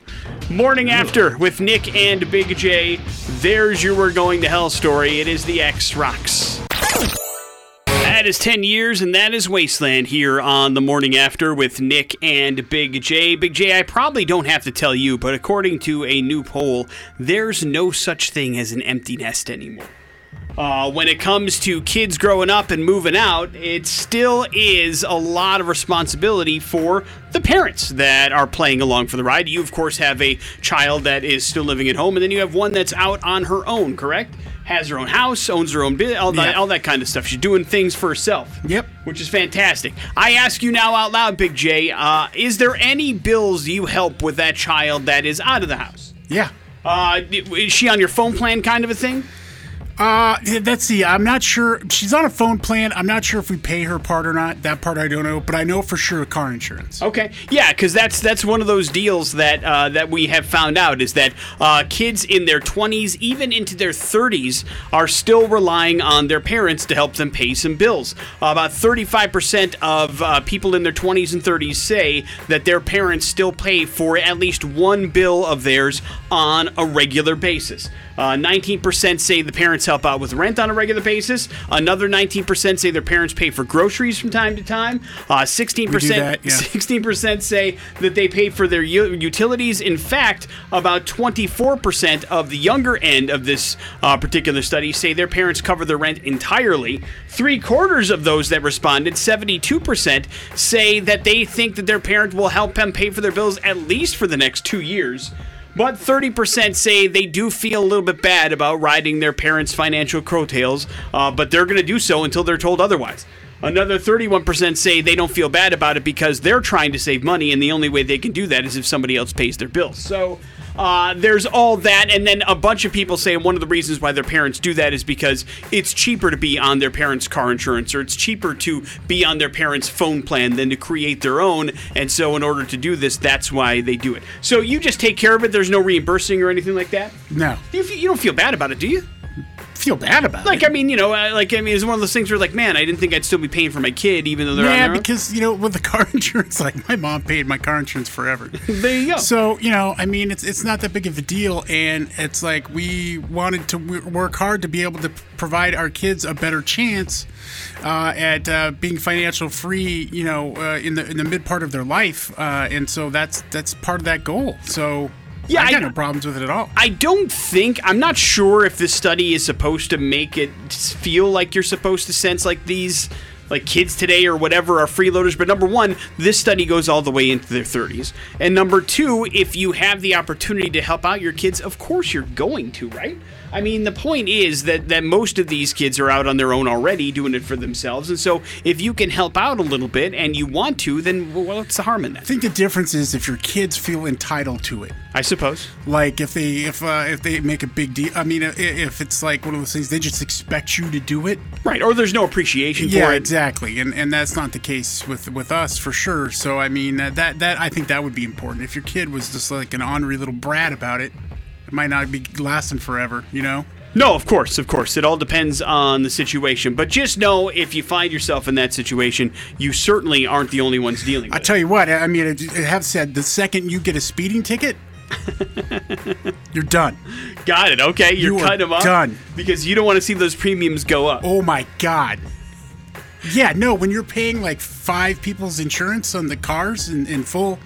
Morning after with Nick and Big J. There's your We're Going to Hell story. It is the X Rocks. That is 10 years, and that is Wasteland here on the morning after with Nick and Big J. Big J, I probably don't have to tell you, but according to a new poll, there's no such thing as an empty nest anymore. Uh, when it comes to kids growing up and moving out, it still is a lot of responsibility for the parents that are playing along for the ride. You, of course, have a child that is still living at home, and then you have one that's out on her own, correct? Has her own house, owns her own business, all, that, Yeah. all that kind of stuff. She's doing things for herself. Yep. Which is fantastic. I ask you now out loud, Big J, uh, is there any bills you help with that child that is out of the house? Yeah. Uh, is she on your phone plan kind of a thing? Uh, let's see. I'm not sure. She's on a phone plan. I'm not sure if we pay her part or not. That part I don't know, but I know for sure car insurance. Okay, yeah, because that's that's one of those deals that uh, that we have found out is that uh, kids in their 20s, even into their 30s, are still relying on their parents to help them pay some bills. Uh, about 35% of people in their 20s and 30s say that their parents still pay for at least one bill of theirs on a regular basis. Uh, 19% say the parents help out with rent on a regular basis. Another 19% say their parents pay for groceries from time to time. Uh, 16% that, yeah. 16% say that they pay for their u- utilities. In fact, about 24% of the younger end of this uh, particular study say their parents cover their rent entirely. Three quarters of those that responded, 72%, say that they think that their parent will help them pay for their bills at least for the next two years. But 30% say they do feel a little bit bad about riding their parents' financial coattails, uh, but they're going to do so until they're told otherwise. Another 31% say they don't feel bad about it because they're trying to save money, and the only way they can do that is if somebody else pays their bills. So uh, there's all that, and then a bunch of people say one of the reasons why their parents do that is because it's cheaper to be on their parents' car insurance, or it's cheaper to be on their parents' phone plan than to create their own. And so, in order to do this, that's why they do it. So you just take care of it. There's no reimbursing or anything like that. No, You, you don't feel bad about it, do you? Feel bad about Like, it. I mean, you know, uh, like I mean, it's one of those things where, like, man, I didn't think I'd still be paying for my kid, even though they're yeah, because you know, with the car (laughs) insurance, like my mom paid my car insurance forever. (laughs) There you go. So you know, I mean, it's it's not that big of a deal, and it's like we wanted to work hard to be able to provide our kids a better chance uh, at uh, being financial free. You know, uh, in the in the mid part of their life, uh, and so that's that's part of that goal. So Yeah, I got I- no problems with it at all. I don't think I'm not sure if this study is supposed to make it feel like you're supposed to sense like these like kids today or whatever are freeloaders but number 1 this study goes all the way into their 30s and number 2 if you have the opportunity to help out your kids of course you're going to right I mean, the point is that that most of these kids are out on their own already, doing it for themselves, and so if you can help out a little bit and you want to, then well, what's the harm in that? I think the difference is if your kids feel entitled to it. I suppose. Like if they if uh, if they make a big deal. I mean, if it's like one of those things, they just expect you to do it. Right, or there's no appreciation Yeah, for it. Yeah, exactly, and and that's not the case with with us for sure. So I mean that that that I think that would be important. If your kid was just like an ornery little brat about it, it might not be lasting forever. You know. No, of course, of course. It all depends on the situation. But just know if you find yourself in that situation, you certainly aren't the only ones dealing with I tell you what, I mean, I have said the second you get a speeding ticket, (laughs) you're done. Got it. Okay, you're You them off done. because you don't want to see those premiums go up. Oh my god. Yeah, no, when you're paying like five people's insurance on the cars in, in full,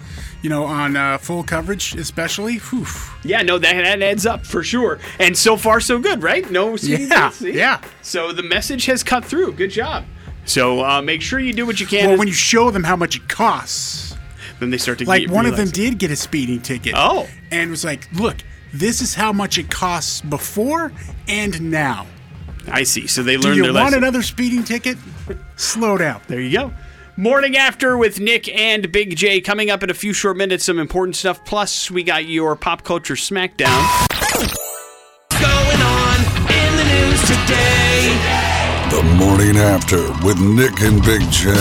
you know, on uh, full coverage, especially, whew. Yeah, no, that, that adds up for sure. And so far, so good, right? No speeding Yeah, see? yeah. So the message has cut through. Good job. So uh, make sure you do what you can. Well, when you show them how much it costs, then they start to like one of them did get a speeding ticket. Oh. And was like, look, this is how much it costs before and now. I see. So they learn their lesson. Do learned you want lesson. another speeding ticket? Slow down. There you go. Morning after with Nick and Big J coming up in a few short minutes. Some important stuff. Plus, we got your pop culture smackdown. going on in the news today? The morning after with Nick and Big J.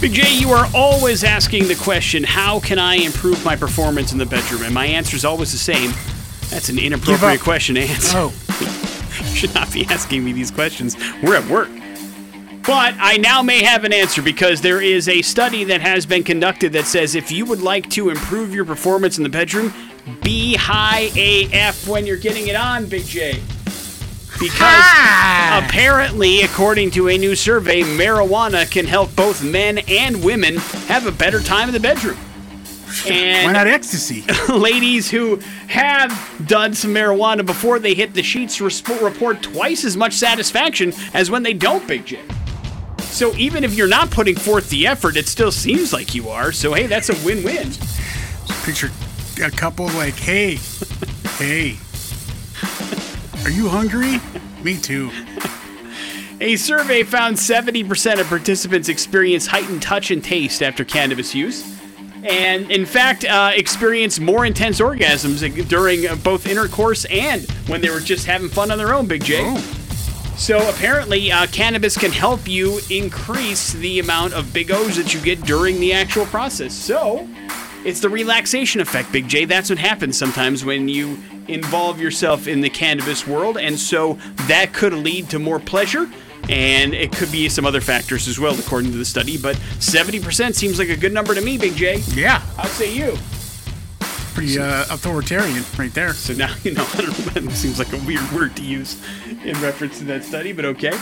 Big J, you are always asking the question, how can I improve my performance in the bedroom? And my answer is always the same. That's an inappropriate question to answer. Oh, (laughs) You should not be asking me these questions. We're at work. But I now may have an answer because there is a study that has been conducted that says if you would like to improve your performance in the bedroom, be high AF when you're getting it on, Big J. Because apparently, according to a new survey, marijuana can help both men and women have a better time in the bedroom. And why not ecstasy? (laughs) ladies who have done some marijuana before they hit the sheets report twice as much satisfaction as when they don't, Big J. So even if you're not putting forth the effort, it still seems like you are. So hey, that's a win-win. Picture a couple like, hey, hey, are you hungry? Me too. A survey found 70% of participants experience heightened touch and taste after cannabis use. And in fact, uh, experienced more intense orgasms during both intercourse and when they were just having fun on their own, Big J. So apparently, uh, cannabis can help you increase the amount of big O's that you get during the actual process. So it's the relaxation effect, Big J. That's what happens sometimes when you involve yourself in the cannabis world. And so that could lead to more pleasure. And it could be some other factors as well, according to the study. But 70% seems like a good number to me, Big J. Yeah, I'd say you. Pretty uh, authoritarian right there. So now you know. (laughs) I don't know. It seems like a weird word to use in reference to that study, but okay.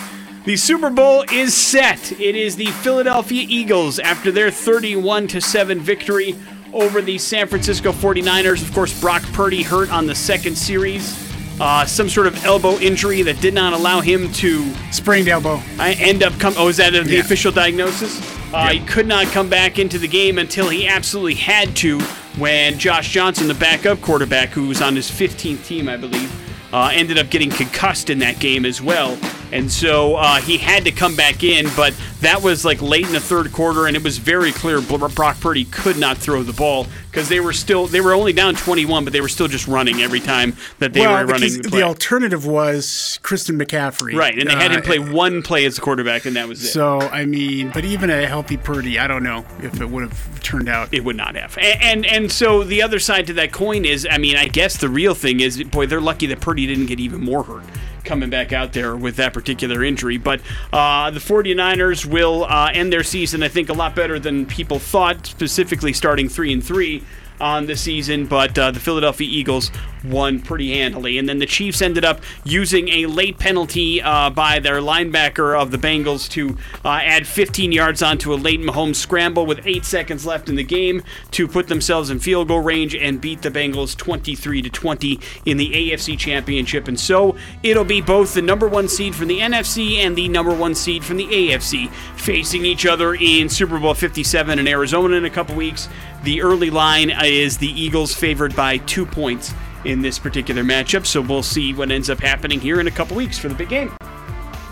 The Super Bowl is set. It is the Philadelphia Eagles after their 31 to 7 victory over the San Francisco 49ers. Of course, Brock Purdy hurt on the second series. Uh, some sort of elbow injury that did not allow him to Sprained elbow. I end up come. Oh, is that the Yeah. official diagnosis? Uh, He could not come back into the game until he absolutely had to when Josh Johnson, the backup quarterback, who was on his 15th team, I believe, uh, ended up getting concussed in that game as well. And so uh, he had to come back in, but that was like late in the third quarter, and it was very clear Brock Purdy could not throw the ball because they were still they were only down 21, but they were still just running every time that they well, were running the the, alternative was Christian McCaffrey. right, and they had him Uh, play one play as a quarterback, and that was it. So I mean, but even a healthy Purdy, I don't know if it would have turned out. It would not have. And, and and so the other side to that coin is, I mean, I guess the real thing is, boy, they're lucky that Purdy didn't get even more hurt coming back out there with that particular injury. But uh, the 49ers will uh, end their season, I think, a lot better than people thought, specifically starting three and three on the season, but uh, the Philadelphia Eagles won pretty handily. And then the Chiefs ended up using a late penalty uh, by their linebacker of the Bengals to uh, add 15 yards onto a late Mahomes scramble with eight seconds left in the game to put themselves in field goal range and beat the Bengals 23 to 20 in the AFC Championship. And so it'll be both the number one seed from the NFC and the number one seed from the AFC facing each other in Super Bowl 57 in Arizona in a couple weeks. The early line is the Eagles favored by two points in this particular matchup. So we'll see what ends up happening here in a couple weeks for the big game.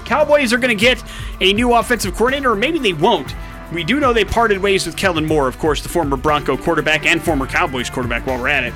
Cowboys are going to get a new offensive coordinator, or maybe they won't. We do know they parted ways with Kellen Moore, of course, the former Bronco quarterback and former Cowboys quarterback while we're at it.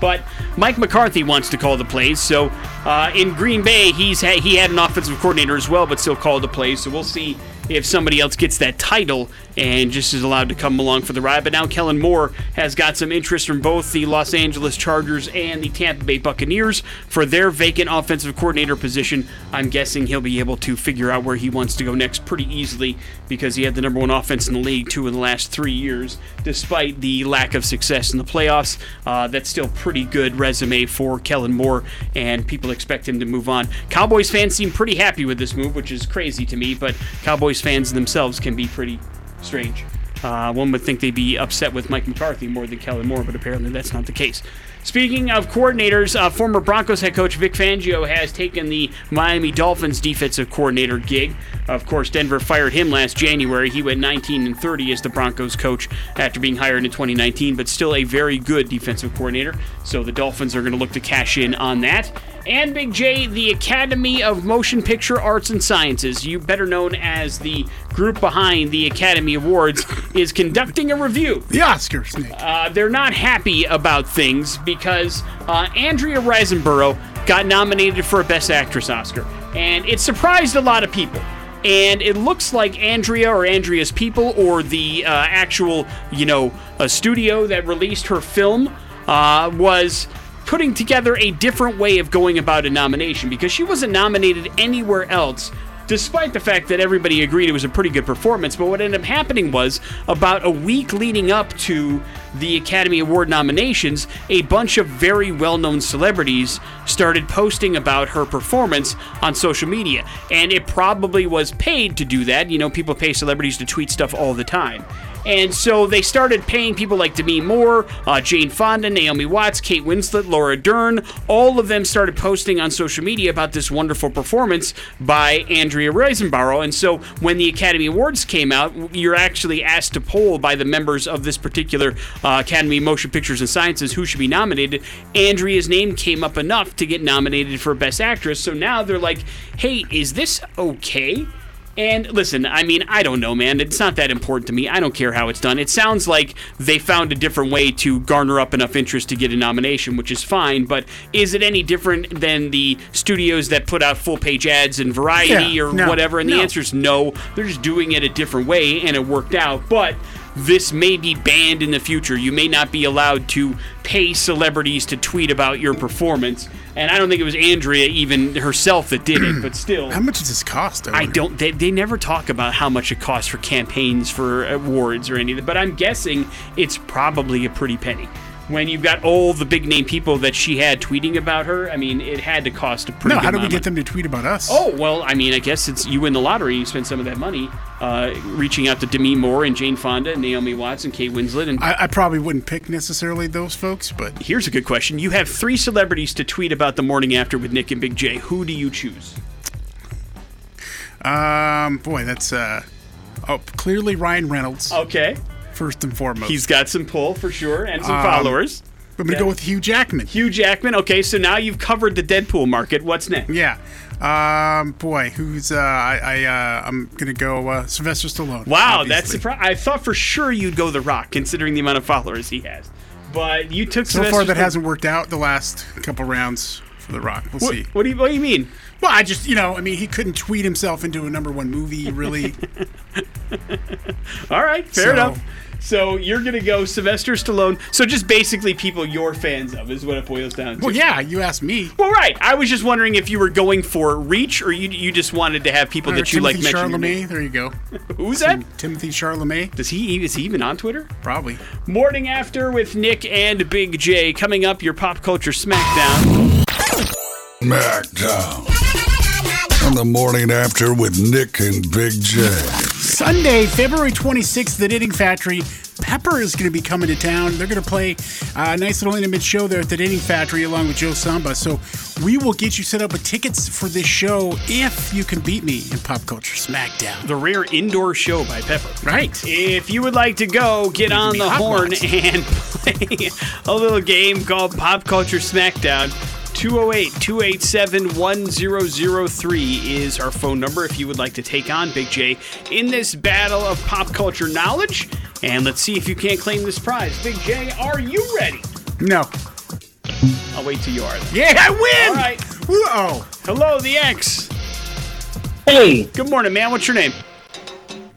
But Mike McCarthy wants to call the plays. So uh, in Green Bay, he's ha- he had an offensive coordinator as well, but still called the plays. So we'll see if somebody else gets that title and just is allowed to come along for the ride. But now Kellen Moore has got some interest from both the Los Angeles Chargers and the Tampa Bay Buccaneers for their vacant offensive coordinator position. I'm guessing he'll be able to figure out where he wants to go next pretty easily because he had the number one offense in the league two in the last three years, despite the lack of success in the playoffs. Uh, that's still pretty good resume for Kellen Moore, and people expect him to move on. Cowboys fans seem pretty happy with this move, which is crazy to me, but Cowboys fans themselves can be pretty strange. Uh, one would think they'd be upset with Mike McCarthy more than Kellen Moore, but apparently that's not the case. Speaking of coordinators, uh, former Broncos head coach Vic Fangio has taken the Miami Dolphins defensive coordinator gig. Of course, Denver fired him last January. He went 19 and 30 as the Broncos coach after being hired in 2019, but still a very good defensive coordinator. So the Dolphins are going to look to cash in on that. And Big J, the Academy of Motion Picture Arts and Sciences, you better known as the group behind the Academy Awards, is conducting a review. The Oscars, Nick. Uh, they're not happy about things because uh, Andrea Riseborough got nominated for a Best Actress Oscar, and it surprised a lot of people. And it looks like Andrea or Andrea's people or the uh, actual, you know, a studio that released her film uh, was putting together a different way of going about a nomination because she wasn't nominated anywhere else despite the fact that everybody agreed it was a pretty good performance. But what ended up happening was about a week leading up to the Academy Award nominations, a bunch of very well known celebrities started posting about her performance on social media. And it probably was paid to do that. You know, people pay celebrities to tweet stuff all the time. And so they started paying people like Demi Moore, uh, Jane Fonda, Naomi Watts, Kate Winslet, Laura Dern. All of them started posting on social media about this wonderful performance by Andrea Riseborough. And so when the Academy Awards came out, you're actually asked to poll by the members of this particular uh, Academy Motion Pictures and Sciences who should be nominated. Andrea's name came up enough to get nominated for Best Actress. So now they're like, hey, is this okay? And listen, I mean, I don't know, man. It's not that important to me. I don't care how it's done. It sounds like they found a different way to garner up enough interest to get a nomination, which is fine. But is it any different than the studios that put out full page ads in Variety Yeah, or no, whatever? And the answer is no. They're just doing it a different way, and it worked out. But this may be banned in the future. You may not be allowed to pay celebrities to tweet about your performance. And I don't think it was Andrea even herself that did it, but still. How much does this cost? I wonder? don't. They, they never talk about how much it costs for campaigns for awards or anything. But I'm guessing it's probably a pretty penny. When you've got all the big name people that she had tweeting about her, I mean, it had to cost a pretty. No, how do we get them to tweet about us? Oh well, I mean, I guess it's you win the lottery, you spend some of that money, uh, reaching out to Demi Moore and Jane Fonda, and Naomi Watts and Kate Winslet, and I, I probably wouldn't pick necessarily those folks, but here's a good question: You have three celebrities to tweet about the morning after with Nick and Big J. Who do you choose? um, boy, that's uh, oh, clearly Ryan Reynolds Okay, first and foremost. he's got some pull for sure and some Um, followers. I'm gonna yeah. go with Hugh Jackman. Hugh Jackman. Okay, so now you've covered the Deadpool market. What's next? Yeah. Um, boy, who's uh, I, I uh, I'm gonna go uh, Sylvester Stallone. Wow, that's obviously. surpri- I thought for sure you'd go The Rock, considering the amount of followers he has. But you took So far, that hasn't worked out the last couple rounds for The Rock. We'll What, see. what do you What do you mean? Well, I just, you know, I mean, he couldn't tweet himself into a number one movie, really. (laughs) All right, fair So- enough. So you're gonna go Sylvester Stallone. So just basically people you're fans of is what it boils down to. well, yeah, you asked me. Well, right. I was just wondering if you were going for reach or you you just wanted to have people Or that you like Timothy mention. your name. Chalamet. There you go. Who's that? Timothy Charlemagne. Does he is he even on Twitter? Probably. Morning after with Nick and Big J coming up. Your pop culture smackdown. SmackDown. On the morning after with Nick and Big J. Sunday, February 26th, the Knitting Factory. Pepper is going to be coming to town. They're going to play uh, a nice little intimate show there at the Knitting Factory along with Joe Samba. So we will get you set up with tickets for this show if you can beat me in Pop Culture Smackdown. The rare indoor show by Pepper. Right. If you would like to go, get on the horn rods. (laughs) and play a little game called Pop Culture Smackdown. 208 287 1003 is our phone number if you would like to take on Big J in this battle of pop culture knowledge. And let's see if you can't claim this prize. Big J, are you ready? No. I'll wait till you are. then. Yeah, I win. All right. Woo- Oh, Hello, the X. Hey, Good morning, man. What's your name?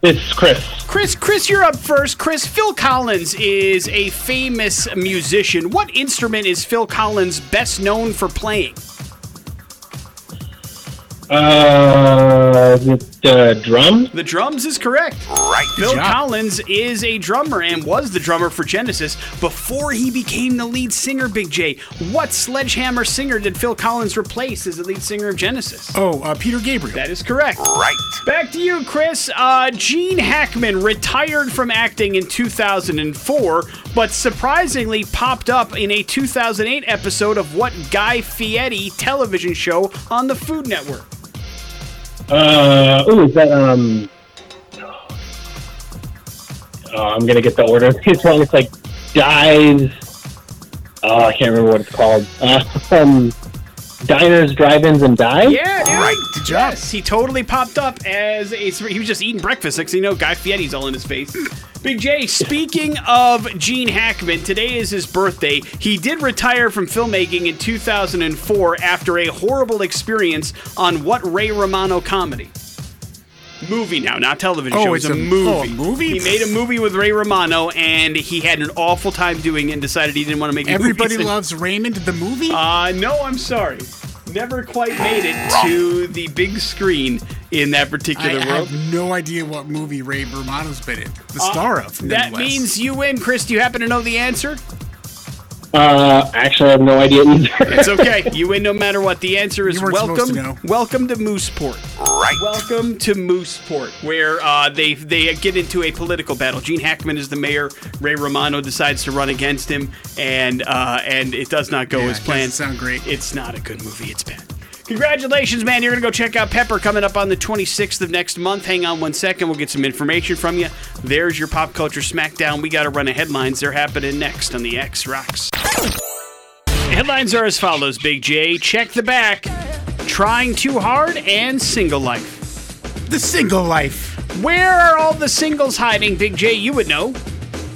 It's Chris. Chris, Chris, you're up first. Chris, Phil Collins is a famous musician. What instrument is Phil Collins best known for playing? Uh, the, the drum? The drums is correct. Right. Phil job. Collins is a drummer and was the drummer for Genesis before he became the lead singer, Big J. What sledgehammer singer did Phil Collins replace as the lead singer of Genesis? oh, uh, Peter Gabriel. That is correct. Right. Back to you, Chris. Uh, Gene Hackman retired from acting in 2004, but surprisingly popped up in a 2008 episode of what Guy Fieri television show on the Food Network? Uh, oh, is that, um, oh, I'm gonna get the order. It's wrong. It's like Dives. Oh, I can't remember what it's called. Uh, (laughs) um, Diners, Drive-Ins, and Dives? Yeah, dude. Right, good job. Yes, he totally popped up as a. He was just eating breakfast. Next thing you know, Guy Fieri's all in his face. Big J, speaking of Gene Hackman, today is his birthday. He did retire from filmmaking in 2004 after a horrible experience on what Ray Romano comedy? Movie now, not television Oh, show. it's It's a, a- movie. oh, a movie? He made a movie with Ray Romano, and he had an awful time doing it and decided he didn't want to make it. Everybody movies. loves Raymond, the movie. Uh, no, I'm sorry. Never quite made it to the big screen in that I particular world. have no idea what movie Ray Romano's been in. The star of. Uh, That means you win, Chris. Do you happen to know the answer? Uh, actually, I have no idea either. It's okay. (laughs) you win no matter what. The answer is welcome. supposed to know. Welcome to Mooseport. Right. Welcome to Mooseport, where uh, they they get into a political battle. Gene Hackman is the mayor. Ray Romano decides to run against him, and uh, and it does not go Yeah, as planned. sound great. It's not a good movie. It's bad. Congratulations, man. You're going to go check out Pepper coming up on the 26th of next month. Hang on one second. We'll get some information from you. There's your pop culture smackdown. We got to run a headlines. They're happening next on the X Rocks. Headlines are as follows, Big J. Check the back. Trying too hard and single life. the single life. Where are all the singles hiding, Big J? You would know.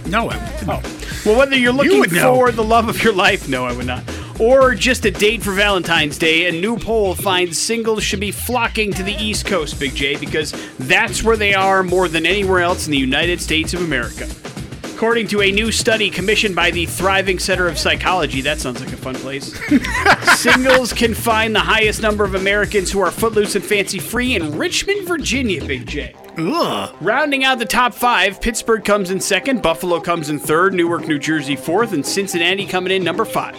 No, I wouldn't Oh. Well, whether you're looking would know. for the love of your life, no, I would not. Or just a date for Valentine's Day, a new poll finds singles should be flocking to the East Coast, Big J, because that's where they are more than anywhere else in the United States of America. According to a new study commissioned by the Thriving Center of Psychology, that sounds like a fun place. (laughs) Singles can find the highest number of Americans who are footloose and fancy free in Richmond, Virginia, Big J. Ugh. Rounding out the top five, Pittsburgh comes in second, Buffalo comes in third, Newark, New Jersey fourth, and Cincinnati coming in number five.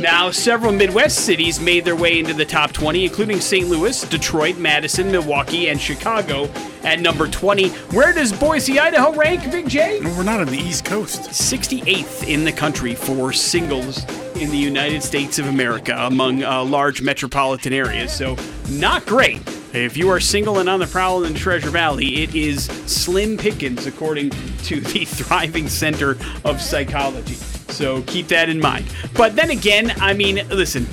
Now, several Midwest cities made their way into the top 20, including St. Louis, Detroit, Madison, Milwaukee, and Chicago at number 20. Where does Boise, Idaho rank, Big J? No, we're not on the East Coast. 68th in the country for singles in the United States of America among uh, large metropolitan areas. So, not great. If you are single and on the prowl in Treasure Valley, it is slim pickings, according to the (laughs) Thriving Center of Psychology. So keep that in mind. But then again, I mean, listen,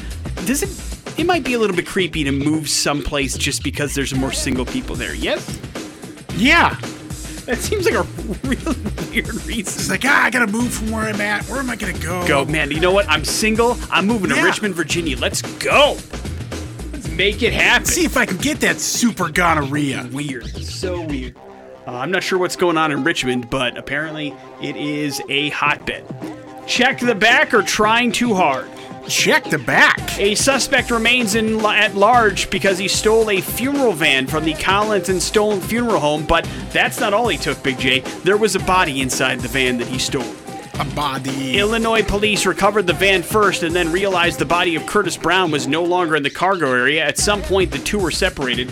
does it? It might be a little bit creepy to move someplace just because there's more single people there. Yes, Yeah. that seems like a (laughs) really weird reason. It's like, ah, I gotta move from where I'm at. Where am I gonna go? go, man. You know what? I'm single. I'm moving to Richmond, Virginia. Let's go. Make it happen. See if I can get that super gonorrhea. weird. So weird. Uh, I'm not sure what's going on in Richmond, but apparently it is a hotbed. Check the back or trying too hard. Check the back. A suspect remains in at large because he stole a funeral van from the Collins and Stone Funeral Home, but that's not all he took, Big J. There was a body inside the van that he stole. A body. Illinois police recovered the van first and then realized the body of Curtis Brown was no longer in the cargo area. At some point, the two were separated.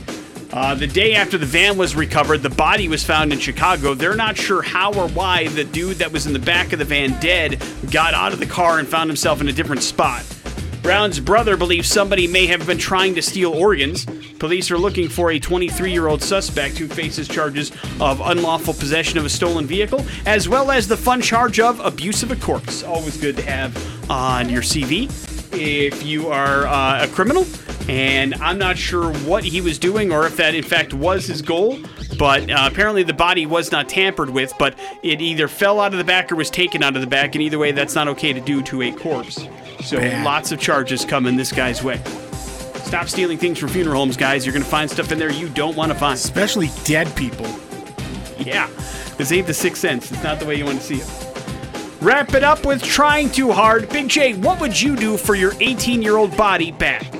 Uh, the day after the van was recovered, the body was found in Chicago. They're not sure how or why the dude that was in the back of the van dead got out of the car and found himself in a different spot. Brown's brother believes somebody may have been trying to steal organs. Police are looking for a 23 year old suspect who faces charges of unlawful possession of a stolen vehicle, as well as the fun charge of abuse of a corpse. Always good to have on your CV if you are uh, a criminal. And I'm not sure what he was doing or if that, in fact, was his goal. But uh, apparently, the body was not tampered with, but it either fell out of the back or was taken out of the back. And either way, that's not okay to do to a corpse. So Bad. lots of charges coming this guy's way. Stop stealing things from funeral homes, guys. You're going to find stuff in there you don't want to find. Especially dead people. Yeah, this ain't the sixth sense. It's not the way you want to see it. Wrap it up with trying too hard. Big J, what would you do for your 18 year old body back?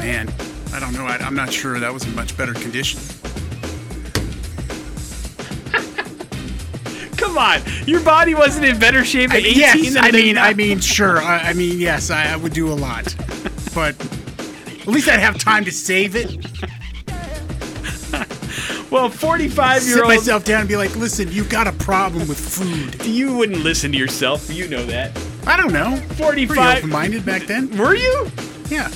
Man, I don't know. I, I'm not sure that was in much better condition. Come on, your body wasn't in better shape at 18 yes, than I mean, now. I mean, sure. I, I mean, yes, I, I would do a lot, but at least I'd have time to save it. (laughs) well, 45 year old. Sit myself down and be like, "Listen, you've got a problem with food." You wouldn't listen to yourself. You know that. I don't know. 45 Pretty open-minded back then. Were you? Yeah.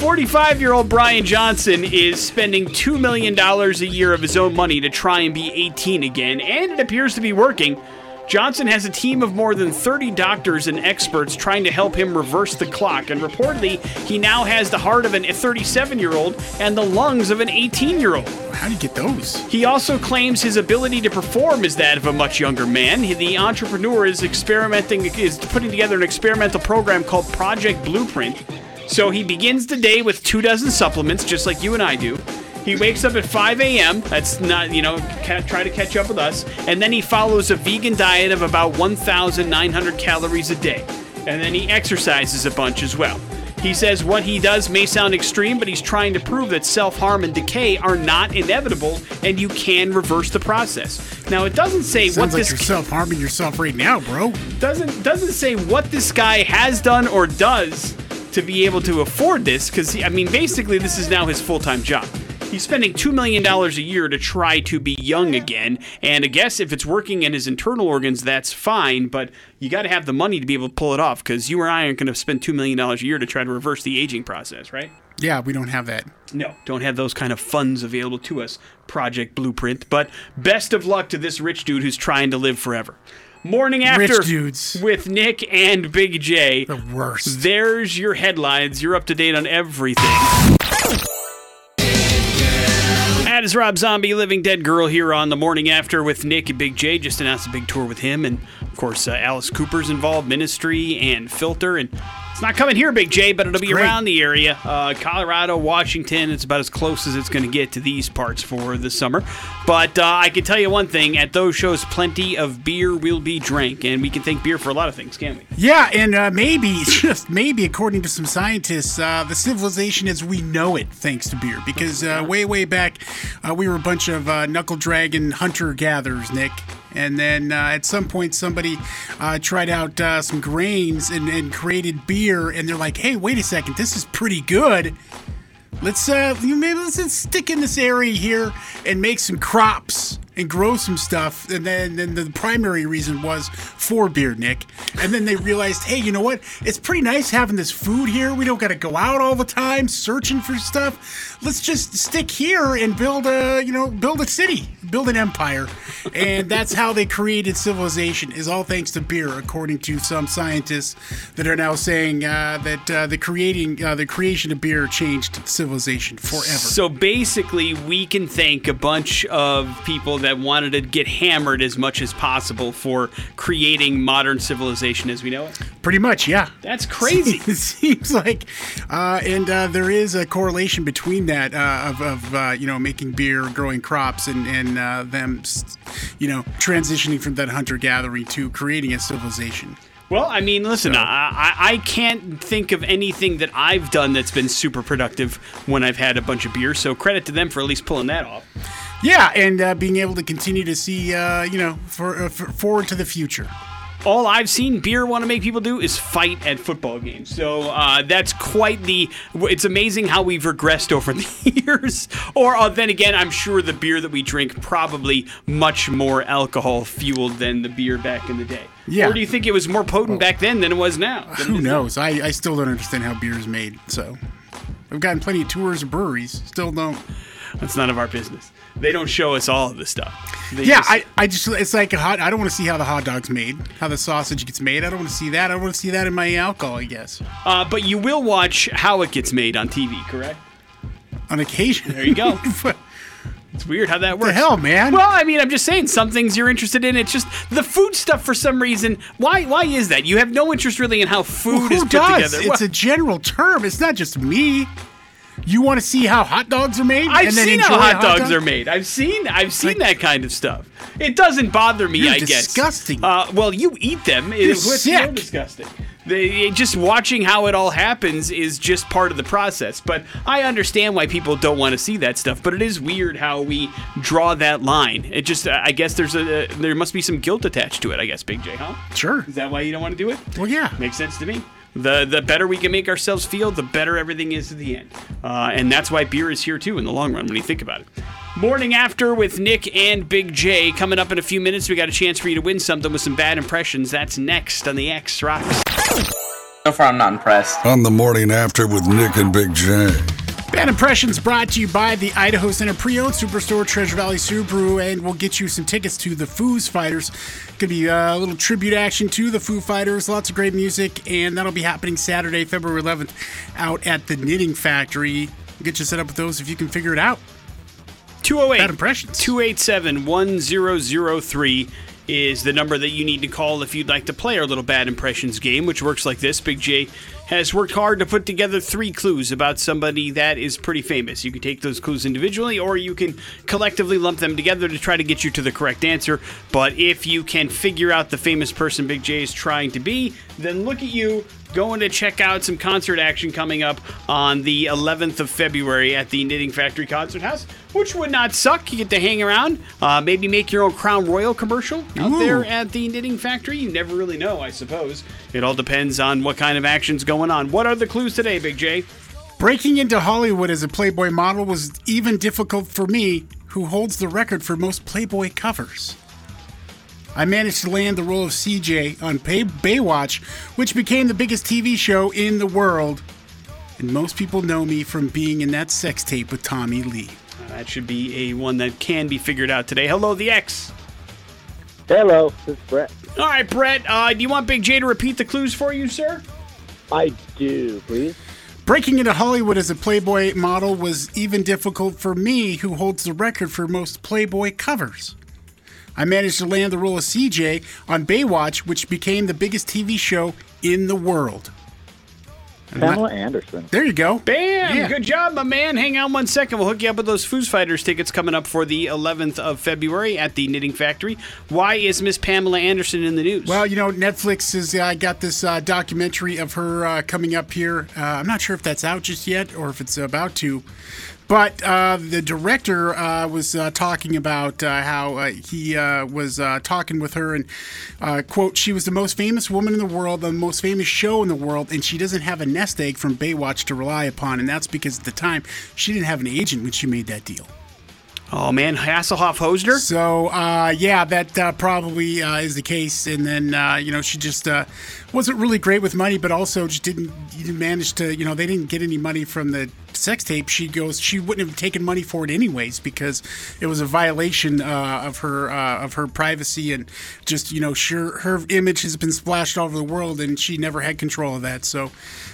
45 year old Brian Johnson is spending $2 million a year of his own money to try and be 18 again, and it appears to be working. Johnson has a team of more than 30 doctors and experts trying to help him reverse the clock, and reportedly, he now has the heart of a 37 year old and the lungs of an 18 year old. How do you get those? He also claims his ability to perform is that of a much younger man. The entrepreneur is experimenting, is putting together an experimental program called Project Blueprint. So he begins the day with two dozen supplements, just like you and I do. He wakes up at 5 a.m. That's not, you know, try to catch up with us. And then he follows a vegan diet of about 1,900 calories a day. And then he exercises a bunch as well. He says what he does may sound extreme, but he's trying to prove that self harm and decay are not inevitable and you can reverse the process. Now, it doesn't say what Sounds like this you're self-harming yourself right now, bro. doesn't doesn't say what this guy has done or does to be able to afford this because I mean basically this is now his full-time job. He's spending $2 million a year to try to be young again. And I guess if it's working in his internal organs, that's fine. But you got to have the money to be able to pull it off because you or I aren't going to spend $2 million a year to try to reverse the aging process, right? Yeah, we don't have that. No, don't have those kind of funds available to us, Project Blueprint. But best of luck to this rich dude who's trying to live forever. Morning after Rich dudes. with Nick and Big J. The worst. There's your headlines. You're up to date on everything. That is Rob Zombie, Living Dead Girl, here on the morning after with Nick and Big J. Just announced a big tour with him, and of course, uh, Alice Cooper's involved, Ministry and Filter, and it's not coming here, Big J, but it'll be great. around the area. Uh, Colorado, Washington, it's about as close as it's going to get to these parts for the summer. But uh, I can tell you one thing: at those shows, plenty of beer will be drank, and we can thank beer for a lot of things, can't we? Yeah, and uh, maybe, (laughs) just maybe, according to some scientists, uh, the civilization as we know it, thanks to beer. Because uh, way, way back, uh, we were a bunch of uh, knuckle dragon hunter gatherers, Nick. And then uh, at some point, somebody uh, tried out uh, some grains and, and created beer. And they're like, "Hey, wait a second, this is pretty good. Let's uh, maybe let's stick in this area here and make some crops and grow some stuff." And then, then the primary reason was for beer, Nick. And then they realized, hey, you know what? It's pretty nice having this food here. We don't got to go out all the time searching for stuff. Let's just stick here and build a, you know, build a city, build an empire. And that's how they created civilization. Is all thanks to beer, according to some scientists that are now saying uh, that uh, the creating uh, the creation of beer changed civilization forever. So basically, we can thank a bunch of people that wanted to get hammered as much as possible for creating modern civilization as we know it. Pretty much, yeah. That's crazy. it (laughs) seems like, uh, and uh, there is a correlation between that uh, of, of uh, you know making beer, growing crops, and and uh, them, you know, transitioning from that hunter gathering to creating a civilization. Well, I mean, listen, I, I I can't think of anything that I've done that's been super productive when I've had a bunch of beer. So credit to them for at least pulling that off. Yeah, and uh, being able to continue to see, uh, you know, for, uh, for forward to the future. all I've seen beer want to make people do is fight at football games. So uh, that's quite the. It's amazing how we've regressed over (laughs) the years. Or uh, then again, I'm sure the beer that we drink probably much more alcohol fueled than the beer back in the day. Yeah. Or do you think it was more potent back then than it was now? Who knows? I, I still don't understand how beer is made. So I've gotten plenty of tours of breweries. Still don't. That's none of our business. They don't show us all of this stuff. They Yeah, just- I, I just it's like a hot. I don't want to see how the hot dog's made, how the sausage gets made. I don't want to see that. I don't want to see that in my alcohol. I guess Uh, but you will watch how it gets made on TV, correct? on occasion. There you go. (laughs) It's weird how that works. the hell, man? Well, I mean, I'm just saying some things you're interested in. It's just the food stuff for some reason. Why? Why is that? You have no interest really in how food Who is put does? together. It's a general term. It's not just me. You want to see how hot dogs are made? I've and then seen how a hot dogs dog? are made. I've seen. I've seen Like- that kind of stuff. It doesn't bother me. I guess. disgusting. Uh, well, you eat them. You're more sick. disgusting? They, just watching how it all happens is just part of the process. But I understand why people don't want to see that stuff. But it is weird how we draw that line. It just. I guess there's a. There must be some guilt attached to it. I guess, Big J, huh? Sure. Is that why you don't want to do it? Well, yeah. Makes sense to me. The the better we can make ourselves feel, the better everything is at the end. Uh, and that's why beer is here too in the long run when you think about it. Morning after with Nick and Big J coming up in a few minutes. We got a chance for you to win something with some bad impressions. That's next on the X Rocks. So far, I'm not impressed. On the morning after with Nick and Big J. Bad Impressions brought to you by the Idaho Center Pre-Owned Superstore, Treasure Valley Subaru, and we'll get you some tickets to the Foos Fighters. Gonna be a little tribute action to the Foo Fighters, lots of great music, and that'll be happening Saturday, February 11th, out at the Knitting Factory. Get you set up with those if you can figure it out. 208 Bad impressions. 287 1003 is the number that you need to call if you'd like to play our little bad impressions game, which works like this. Big J has worked hard to put together three clues about somebody that is pretty famous. You can take those clues individually, or you can collectively lump them together to try to get you to the correct answer. But if you can figure out the famous person Big J is trying to be, then look at you going to check out some concert action coming up on the 11th of February at the Knitting Factory Concert House, which would not suck. You get to hang around, uh, maybe make your own Crown Royal commercial out there at the Knitting Factory. You never really know, I suppose. It all depends on what kind of action's going on. What are the clues today, Big J? Breaking into Hollywood as a Playboy model was even difficult for me, who holds the record for most Playboy covers. I managed to land the role of CJ on Bay- Baywatch, which became the biggest TV show in the world. And most people know me from being in that sex tape with Tommy Lee. That should be a one that can be figured out today. Hello, the X. Hello, this is Brett. All right, Brett. Uh, do you want Big J to repeat the clues for you, sir? I do, please. Breaking into Hollywood as a Playboy model was even difficult for me, who holds the record for most Playboy covers. I managed to land the role of CJ on Baywatch, which became the biggest TV show in the world. And Pamela that- Anderson. there you go. Bam! Yeah. Good job, my man. Hang on one second. We'll hook you up with those Foos Fighters tickets coming up for the 11th of February at the Knitting Factory. Why is Miss Pamela Anderson in the news? Well, you know, Netflix has uh, got this uh, documentary of her uh, coming up here. Uh, I'm not sure if that's out just yet or if it's about to. But uh, the director uh, was uh, talking about uh, how uh, he uh, was talking with her and, quote, she was the most famous woman in the world, the most famous show in the world, and she doesn't have a nest egg from Baywatch to rely upon. And that's because at the time, she didn't have an agent when she made that deal. Oh, man. Hasselhoff hosed her? So uh, yeah, that uh, probably uh, is the case. And then uh, you know she just uh, wasn't really great with money, but also just didn't, didn't manage to you know they didn't get any money from the sex tape. She goes she wouldn't have taken money for it anyways because it was a violation uh, of her of her privacy and just you know sure her image has been splashed all over the world and she never had control of that. So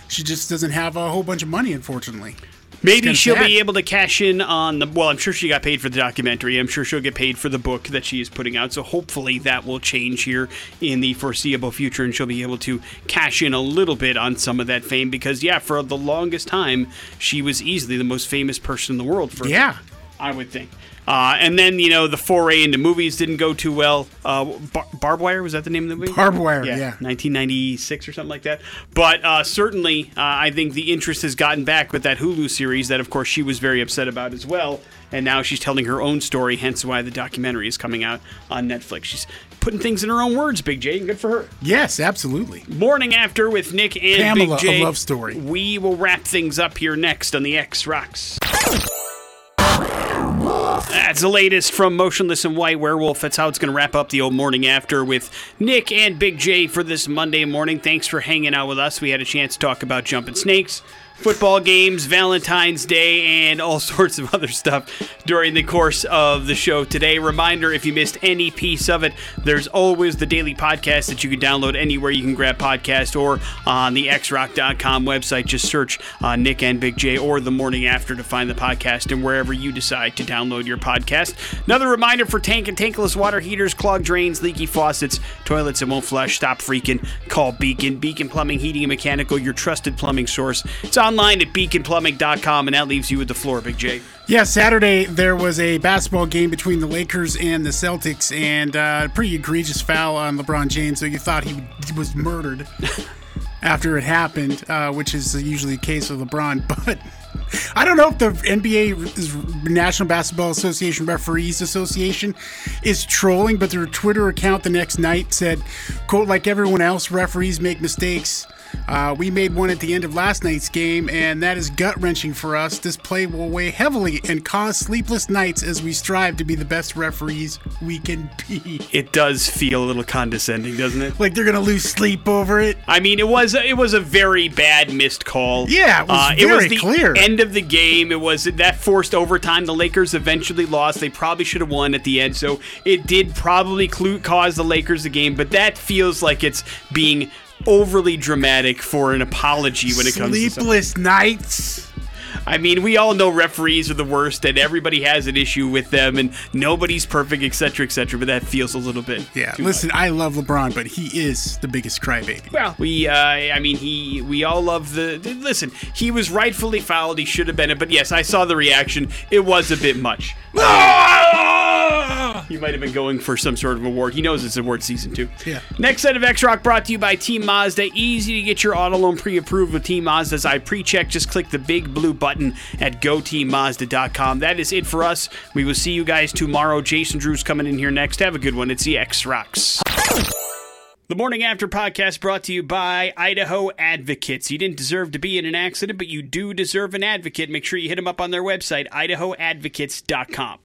she just doesn't have a whole bunch of money, unfortunately. Maybe she'll be able to cash in on the. Well, I'm sure she got paid for the documentary. I'm sure she'll get paid for the book that she is putting out. So hopefully that will change here in the foreseeable future, and she'll be able to cash in a little bit on some of that fame. Because yeah, for the longest time, she was easily the most famous person in the world. For Yeah. I would think. Uh, and then you know the foray into movies didn't go too well. Uh, Bar- Barbed Wire was that the name of the movie? Barbed Wire, yeah. 1996 or something like that. But uh, certainly, uh, I think the interest has gotten back with that Hulu series that, of course, she was very upset about as well. And now she's telling her own story, hence why the documentary is coming out on Netflix. She's putting things in her own words, Big J, and good for her. Yes, absolutely. Morning after with Nick and Pamela, Big J. a love story. We will wrap things up here next on the X Rocks. That's the latest from Motionless In White Werewolf. That's how it's going to wrap up the old morning after with Nick and Big J for this Monday morning. Thanks for hanging out with us. We had a chance to talk about jumping snakes, football games, Valentine's Day, and all (laughs) sorts of other stuff during the course of the show today. Reminder if you missed any piece of it, there's always the daily podcast that you can download anywhere you can grab podcast or on the xrock.com website. Just search uh, Nick and Big J or the morning after to find the podcast and wherever you decide to download your podcast. Another reminder for tank and tankless water heaters, clogged drains, leaky faucets, toilets that won't flush. Stop freaking. Call Beacon. Beacon Plumbing, Heating, and Mechanical, your trusted plumbing source. It's online at beaconplumbing.com, and that leaves you with the floor, Big J. Yeah, Saturday there was a basketball game between the Lakers and the Celtics, and uh, a pretty egregious foul on LeBron James. So you thought he was murdered (laughs) after it happened, uh, which is usually the case with LeBron. (laughs) But I don't know if the NBA National Basketball Association Referees Association is trolling, but their Twitter account the next night said, "quote Like everyone else, referees make mistakes." Uh, we made one at the end of last night's game, and that is gut wrenching for us. This play will weigh heavily and cause sleepless nights as we strive to be the best referees we can be. It does feel a little condescending, doesn't it? Like they're gonna lose sleep over it. I mean, it was it was a very bad missed call. Yeah, it was Uh, it was very the clear. end of the game. It was that forced overtime. The Lakers eventually lost. They probably should have won at the end. So it did probably cause the Lakers the game. But that feels like it's being overly dramatic for an apology when it comes to. Sleepless nights. I mean, we all know referees are the worst, and everybody has an issue with them, and nobody's perfect, etc., etc. But that feels a little bit. Yeah, listen, I love LeBron, but he is the biggest crybaby. Well, we, uh, I mean, he, we all love the. Listen, he was rightfully fouled. He should have been it. But yes, I saw the reaction. It was a bit much. He might have been going for some sort of award. He knows it's award season too. Yeah. Next set of X Rock brought to you by Team Mazda. Easy to get your auto loan pre-approved with Team Mazda's I pre-check. Just click the big blue button at goteammazda.com. That is it for us. We will see you guys tomorrow. Jason Drew's coming in here next. Have a good one. It's the X Rocks. The Morning After podcast brought to you by Idaho Advocates. You didn't deserve to be in an accident, but you do deserve an advocate. Make sure you hit them up on their website, idahoadvocates.com.